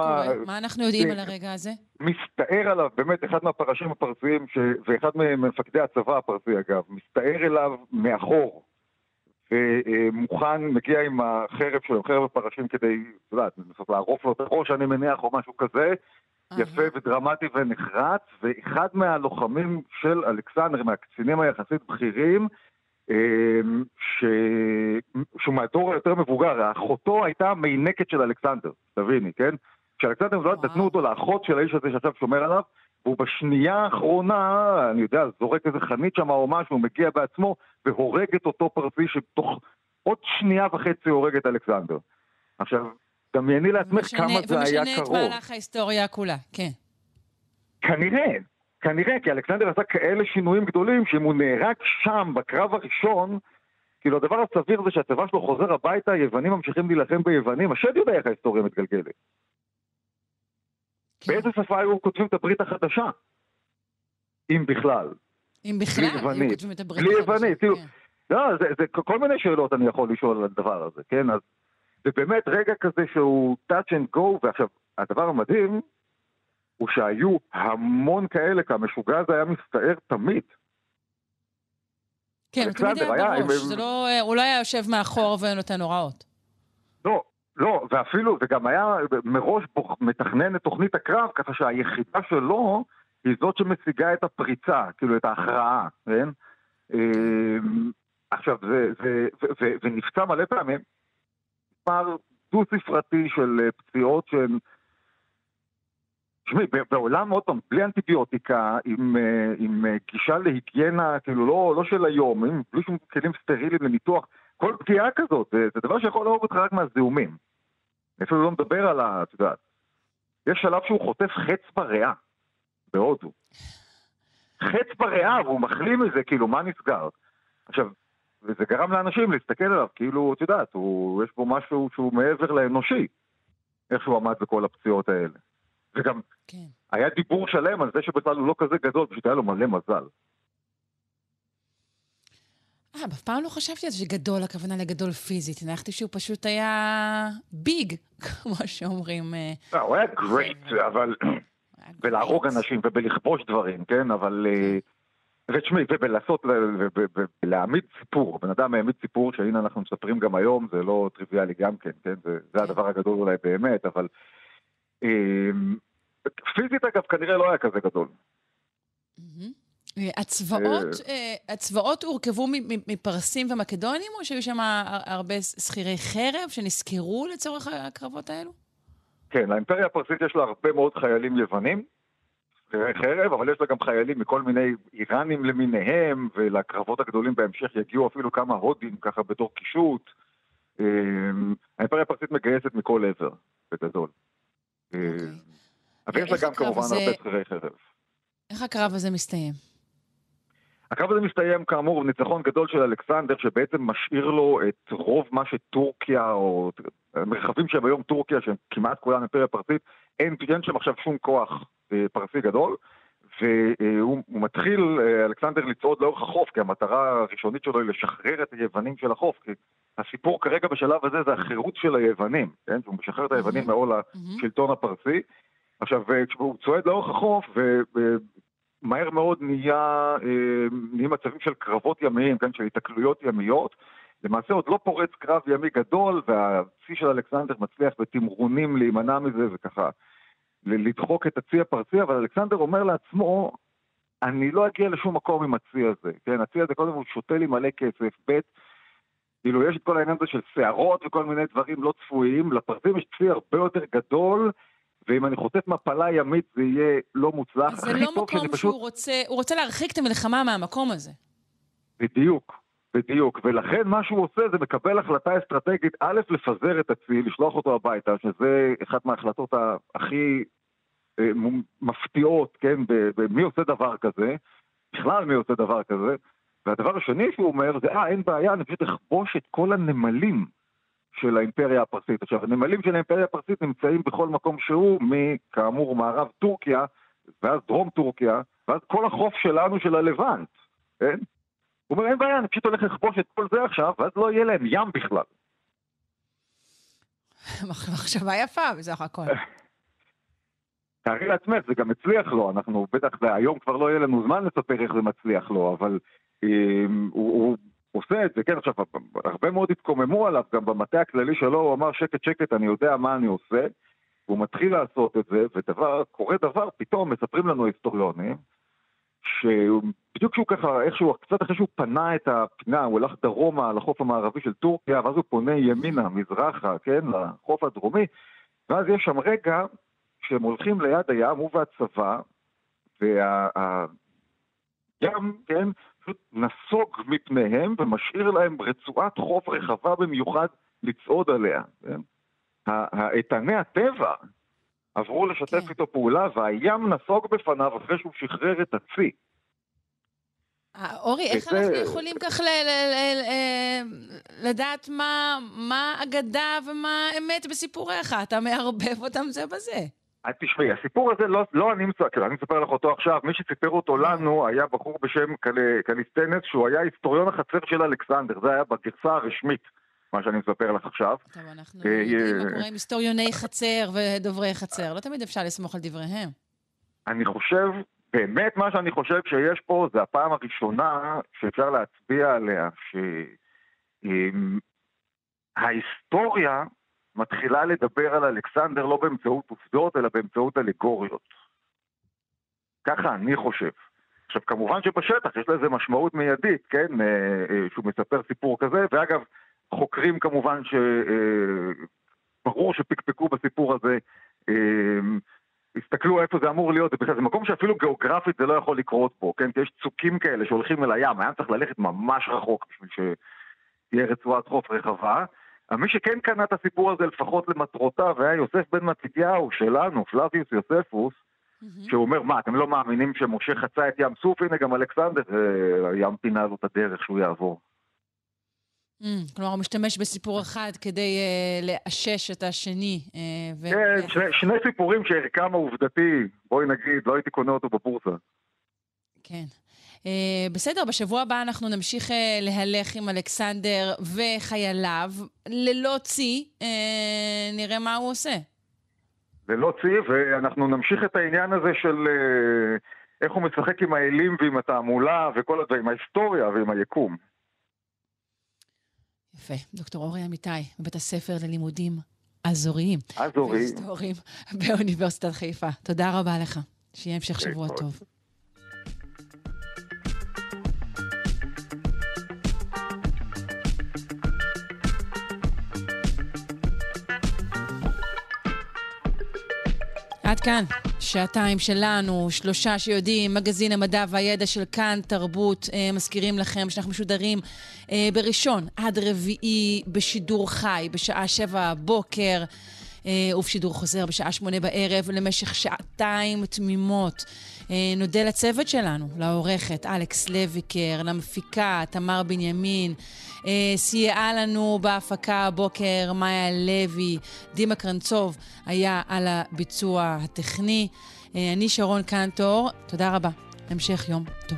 מה אנחנו יודעים על הרגע הזה? מסתער עליו, באמת, אחד מהפרשים הפרסיים, ש... ואחד ממפקדי הצבא הפרסי אגב, מסתער אליו מאחור, ומוכן, מגיע עם החרב שלו, חרב הפרשים כדי, את יודעת, לנסות לערוף לו את הראש, אני מניח, או משהו כזה, יפה ודרמטי ונחרץ, ואחד מהלוחמים של אלכסנדר, מהקצינים היחסית בכירים, ש... שהוא מהדור היותר מבוגר, אחותו הייתה המיינקת של אלכסנדר, תביני, כן? כשאלכסנדר נולד נתנו אותו לאחות של האיש הזה שעכשיו שומר עליו, והוא בשנייה האחרונה, אני יודע, זורק איזה חנית שם או משהו, מגיע בעצמו והורג את אותו פרסי שתוך עוד שנייה וחצי הורג את אלכסנדר. עכשיו, דמייני לעצמך כמה זה היה ומשנה את קרוב. מהלך ההיסטוריה כולה, כן. כנראה, כנראה, כי אלכסנדר עשה כאלה שינויים גדולים, שאם הוא נהרג שם, בקרב הראשון, כאילו הדבר הסביר זה שהצבא שלו חוזר הביתה, היוונים ממשיכים להילחם ביוונים, השד יודע איך ההיסטוריה מתגלגלת. כן. באיזה שפה היו כותבים את הברית החדשה? אם בכלל. אם בכלל היו. כותבים את הברית בלי החדשה, יוונית, כאילו, כן. לא, זה, זה כל מיני שאלות אני יכול לשאול על הדבר הזה, כן? אז זה באמת רגע כזה שהוא touch and go, ועכשיו, הדבר המדהים הוא שהיו המון כאלה, כי המשוגע הזה היה מסתער תמיד. כן, הוא תמיד היה בראש, זה לא, הוא לא היה יושב מאחור ונותן הוראות. לא, לא, ואפילו, וגם היה מראש בוח- מתכנן את תוכנית הקרב, ככה שהיחידה שלו היא זאת שמשיגה את הפריצה, כאילו את ההכרעה, כן? אמ, עכשיו, זה, זה, ו, ו, ונפצע מלא פעמים, מספר דו-ספרתי של אה, פציעות שהן... תשמעי, בעולם, עוד פעם, בלי אנטיביוטיקה, עם, אה, עם אה, גישה להיגיינה, כאילו לא, לא של היום, עם, בלי שום כלים סטריליים לניתוח, כל פגיעה כזאת, זה, זה דבר שיכול להרוג אותך רק מהזיהומים. אני אפילו לא מדבר על ה... את יודעת, יש שלב שהוא חוטף חץ בריאה, בהודו. חץ בריאה, והוא מחלים מזה, כאילו, מה נסגר? עכשיו, וזה גרם לאנשים להסתכל עליו, כאילו, את יודעת, הוא, יש בו משהו שהוא מעבר לאנושי, איך שהוא עמד בכל הפציעות האלה. וגם כן. היה דיבור שלם על זה שבכלל הוא לא כזה גדול, פשוט היה לו מלא מזל. אה, אף פעם לא חשבתי על זה שגדול, הכוונה לגדול פיזית. הנחתי שהוא פשוט היה ביג, [LAUGHS] כמו שאומרים. אה, לא, הוא היה גרייט, אבל... [CLEARS THROAT] היה בלהרוג great. אנשים ובלכבוש דברים, כן? אבל... אה, ותשמעי, ובלעשות, ולהעמיד סיפור. בן אדם העמיד סיפור שהנה אנחנו מספרים גם היום, זה לא טריוויאלי גם כן, כן? זה, זה הדבר הגדול אולי באמת, אבל... אה, פיזית אגב כנראה לא היה כזה גדול. אה, הצבאות, אה, הצבאות הורכבו מפרסים ומקדונים, או שהיו שם הר- הרבה שכירי חרב שנשכרו לצורך הקרבות האלו? כן, לאימפריה הפרסית יש לה הרבה מאוד חיילים יוונים, שכירי חרב, אבל יש לה גם חיילים מכל מיני איראנים למיניהם, ולקרבות הגדולים בהמשך יגיעו אפילו כמה הודים ככה בתור קישוט. האימפריה הפרסית מגייסת מכל עבר, בגדול. אה, אבל יש לה גם כמובן הרבה שכירי חרב. איך הקרב הזה מסתיים? הקרב הזה מסתיים כאמור בניצחון גדול של אלכסנדר, שבעצם משאיר לו את רוב מה שטורקיה, או מרחבים שהם היום טורקיה, שהם כמעט כולם אימפריה פרסית, אין, אין שם עכשיו שום כוח אה, פרסי גדול, והוא הוא מתחיל, אה, אלכסנדר, לצעוד לאורך החוף, כי המטרה הראשונית שלו היא לשחרר את היוונים של החוף, כי הסיפור כרגע בשלב הזה זה החירות של היוונים, כן? הוא משחרר את היוונים מעול. השלטון הפרסי. עכשיו, אה, כשהוא צועד לאורך החוף, ומהר מאוד נהיה, אה, נהיים מצבים של קרבות ימיים, כן, של התקלויות ימיות. למעשה עוד לא פורץ קרב ימי גדול, והצי של אלכסנדר מצליח בתמרונים להימנע מזה וככה לדחוק את הצי הפרסי, אבל אלכסנדר אומר לעצמו, אני לא אגיע לשום מקום עם הצי הזה, כן? הצי הזה קודם כל שותה לי מלא כסף, ב', כאילו יש את כל העניין הזה של שערות וכל מיני דברים לא צפויים, לפרסים יש צי הרבה יותר גדול, ואם אני חוטף מפלה ימית זה יהיה לא מוצלח. זה לא מקום פשוט- שהוא רוצה, הוא רוצה להרחיק את המלחמה מהמקום הזה. בדיוק, בדיוק, ולכן מה שהוא עושה זה מקבל החלטה אסטרטגית, א', לפזר את הצי, לשלוח אותו הביתה, שזה אחת מההחלטות הכי אה, מפתיעות, כן, במי עושה דבר כזה, בכלל מי עושה דבר כזה, והדבר השני שהוא אומר זה, אה, אין בעיה, אני פשוט אכבוש את כל הנמלים של האימפריה הפרסית. עכשיו, הנמלים של האימפריה הפרסית נמצאים בכל מקום שהוא, מכאמור מערב טורקיה, ואז דרום טורקיה, ואז כל החוף שלנו של הלבנט, כן? הוא אומר, אין בעיה, אני פשוט הולך לכבוש את כל זה עכשיו, ואז לא יהיה להם ים בכלל. [LAUGHS] מחשבה יפה בסך הכל. [LAUGHS] תארי לעצמך, זה גם הצליח לו, אנחנו בטח, היום כבר לא יהיה לנו זמן לספר איך זה מצליח לו, אבל um, הוא, הוא עושה את זה, כן, עכשיו, הרבה מאוד התקוממו עליו, גם במטה הכללי שלו, הוא אמר שקט שקט, אני יודע מה אני עושה, והוא מתחיל לעשות את זה, ודבר, קורה דבר, פתאום מספרים לנו היסטוריונים, שבדיוק כשהוא ככה, איכשהו, קצת אחרי שהוא פנה את הפינה, הוא הלך דרומה לחוף המערבי של טורקיה, ואז הוא פונה ימינה, מזרחה, כן, לחוף הדרומי, ואז יש שם רגע שהם הולכים ליד הים, הוא והצבא, והים, כן, פשוט נסוג מפניהם ומשאיר להם רצועת חוף רחבה במיוחד לצעוד עליה. כן? איתני הטבע עברו לשתף כן. איתו פעולה, והים נסוג בפניו אחרי שהוא שחרר את הצי. אה, אורי, איך וזה... אנחנו יכולים כך ל- ל- ל- אה, לדעת מה, מה אגדה ומה אמת בסיפוריך? אתה מערבב אותם זה בזה. אה, תשמעי, הסיפור הזה לא, לא אני מספר, כאילו, אני מספר לך אותו עכשיו, מי שסיפר אותו לנו היה בחור בשם קל, קליסטנס, שהוא היה היסטוריון החצר של אלכסנדר, זה היה בגרסה הרשמית, מה שאני מספר לך עכשיו. טוב, אנחנו יודעים מה קורה עם היסטוריוני חצר ודוברי חצר, לא תמיד אפשר לסמוך על דבריהם. אני חושב, באמת מה שאני חושב שיש פה, זה הפעם הראשונה שאפשר להצביע עליה, שההיסטוריה מתחילה לדבר על אלכסנדר לא באמצעות עובדות, אלא באמצעות אלגוריות. ככה אני חושב. עכשיו, כמובן שבשטח יש לזה משמעות מיידית, כן, אה, אה, שהוא מספר סיפור כזה, ואגב, חוקרים כמובן שברור אה, שפקפקו בסיפור הזה, הסתכלו איפה זה אמור להיות, זה זה מקום שאפילו גיאוגרפית זה לא יכול לקרות פה, כן? כי יש צוקים כאלה שהולכים אל הים, הים צריך ללכת ממש רחוק בשביל שתהיה רצועת חוף רחבה, מי שכן קנה את הסיפור הזה לפחות למטרותיו היה יוסף בן מתתיהו שלנו, פלביוס יוספוס, mm-hmm. שהוא אומר, מה, אתם לא מאמינים שמשה חצה את ים סוף? הנה גם אלכסנדר, אה, ים פינה לו את הדרך שהוא יעבור. Mm, כלומר, הוא משתמש בסיפור אחד כדי uh, לאשש את השני. Uh, ו- כן, שני, שני סיפורים שערכם העובדתי, בואי נגיד, לא הייתי קונה אותו בבורסה. כן. Uh, בסדר, בשבוע הבא אנחנו נמשיך uh, להלך עם אלכסנדר וחייליו, ללא צי, uh, נראה מה הוא עושה. ללא צי, ואנחנו נמשיך את העניין הזה של uh, איך הוא משחק עם האלים ועם התעמולה וכל הדברים, ההיסטוריה ועם היקום. יפה. דוקטור אורי אמיתי, בבית הספר ללימודים אזוריים. אזוריים. והיסטוריים באוניברסיטת חיפה. תודה רבה לך. שיהיה המשך שבוע טוב. עד כאן, שעתיים שלנו, שלושה שיודעים, מגזין המדע והידע של כאן תרבות, אה, מזכירים לכם שאנחנו משודרים אה, בראשון עד רביעי בשידור חי, בשעה שבע בבוקר. אה, ובשידור חוזר בשעה שמונה בערב למשך שעתיים תמימות. אה, נודה לצוות שלנו, לעורכת אלכס לויקר, למפיקה תמר בנימין, סייעה לנו בהפקה הבוקר מאיה לוי, דימה קרנצוב היה על הביצוע הטכני. אני שרון קנטור, תודה רבה. המשך יום טוב.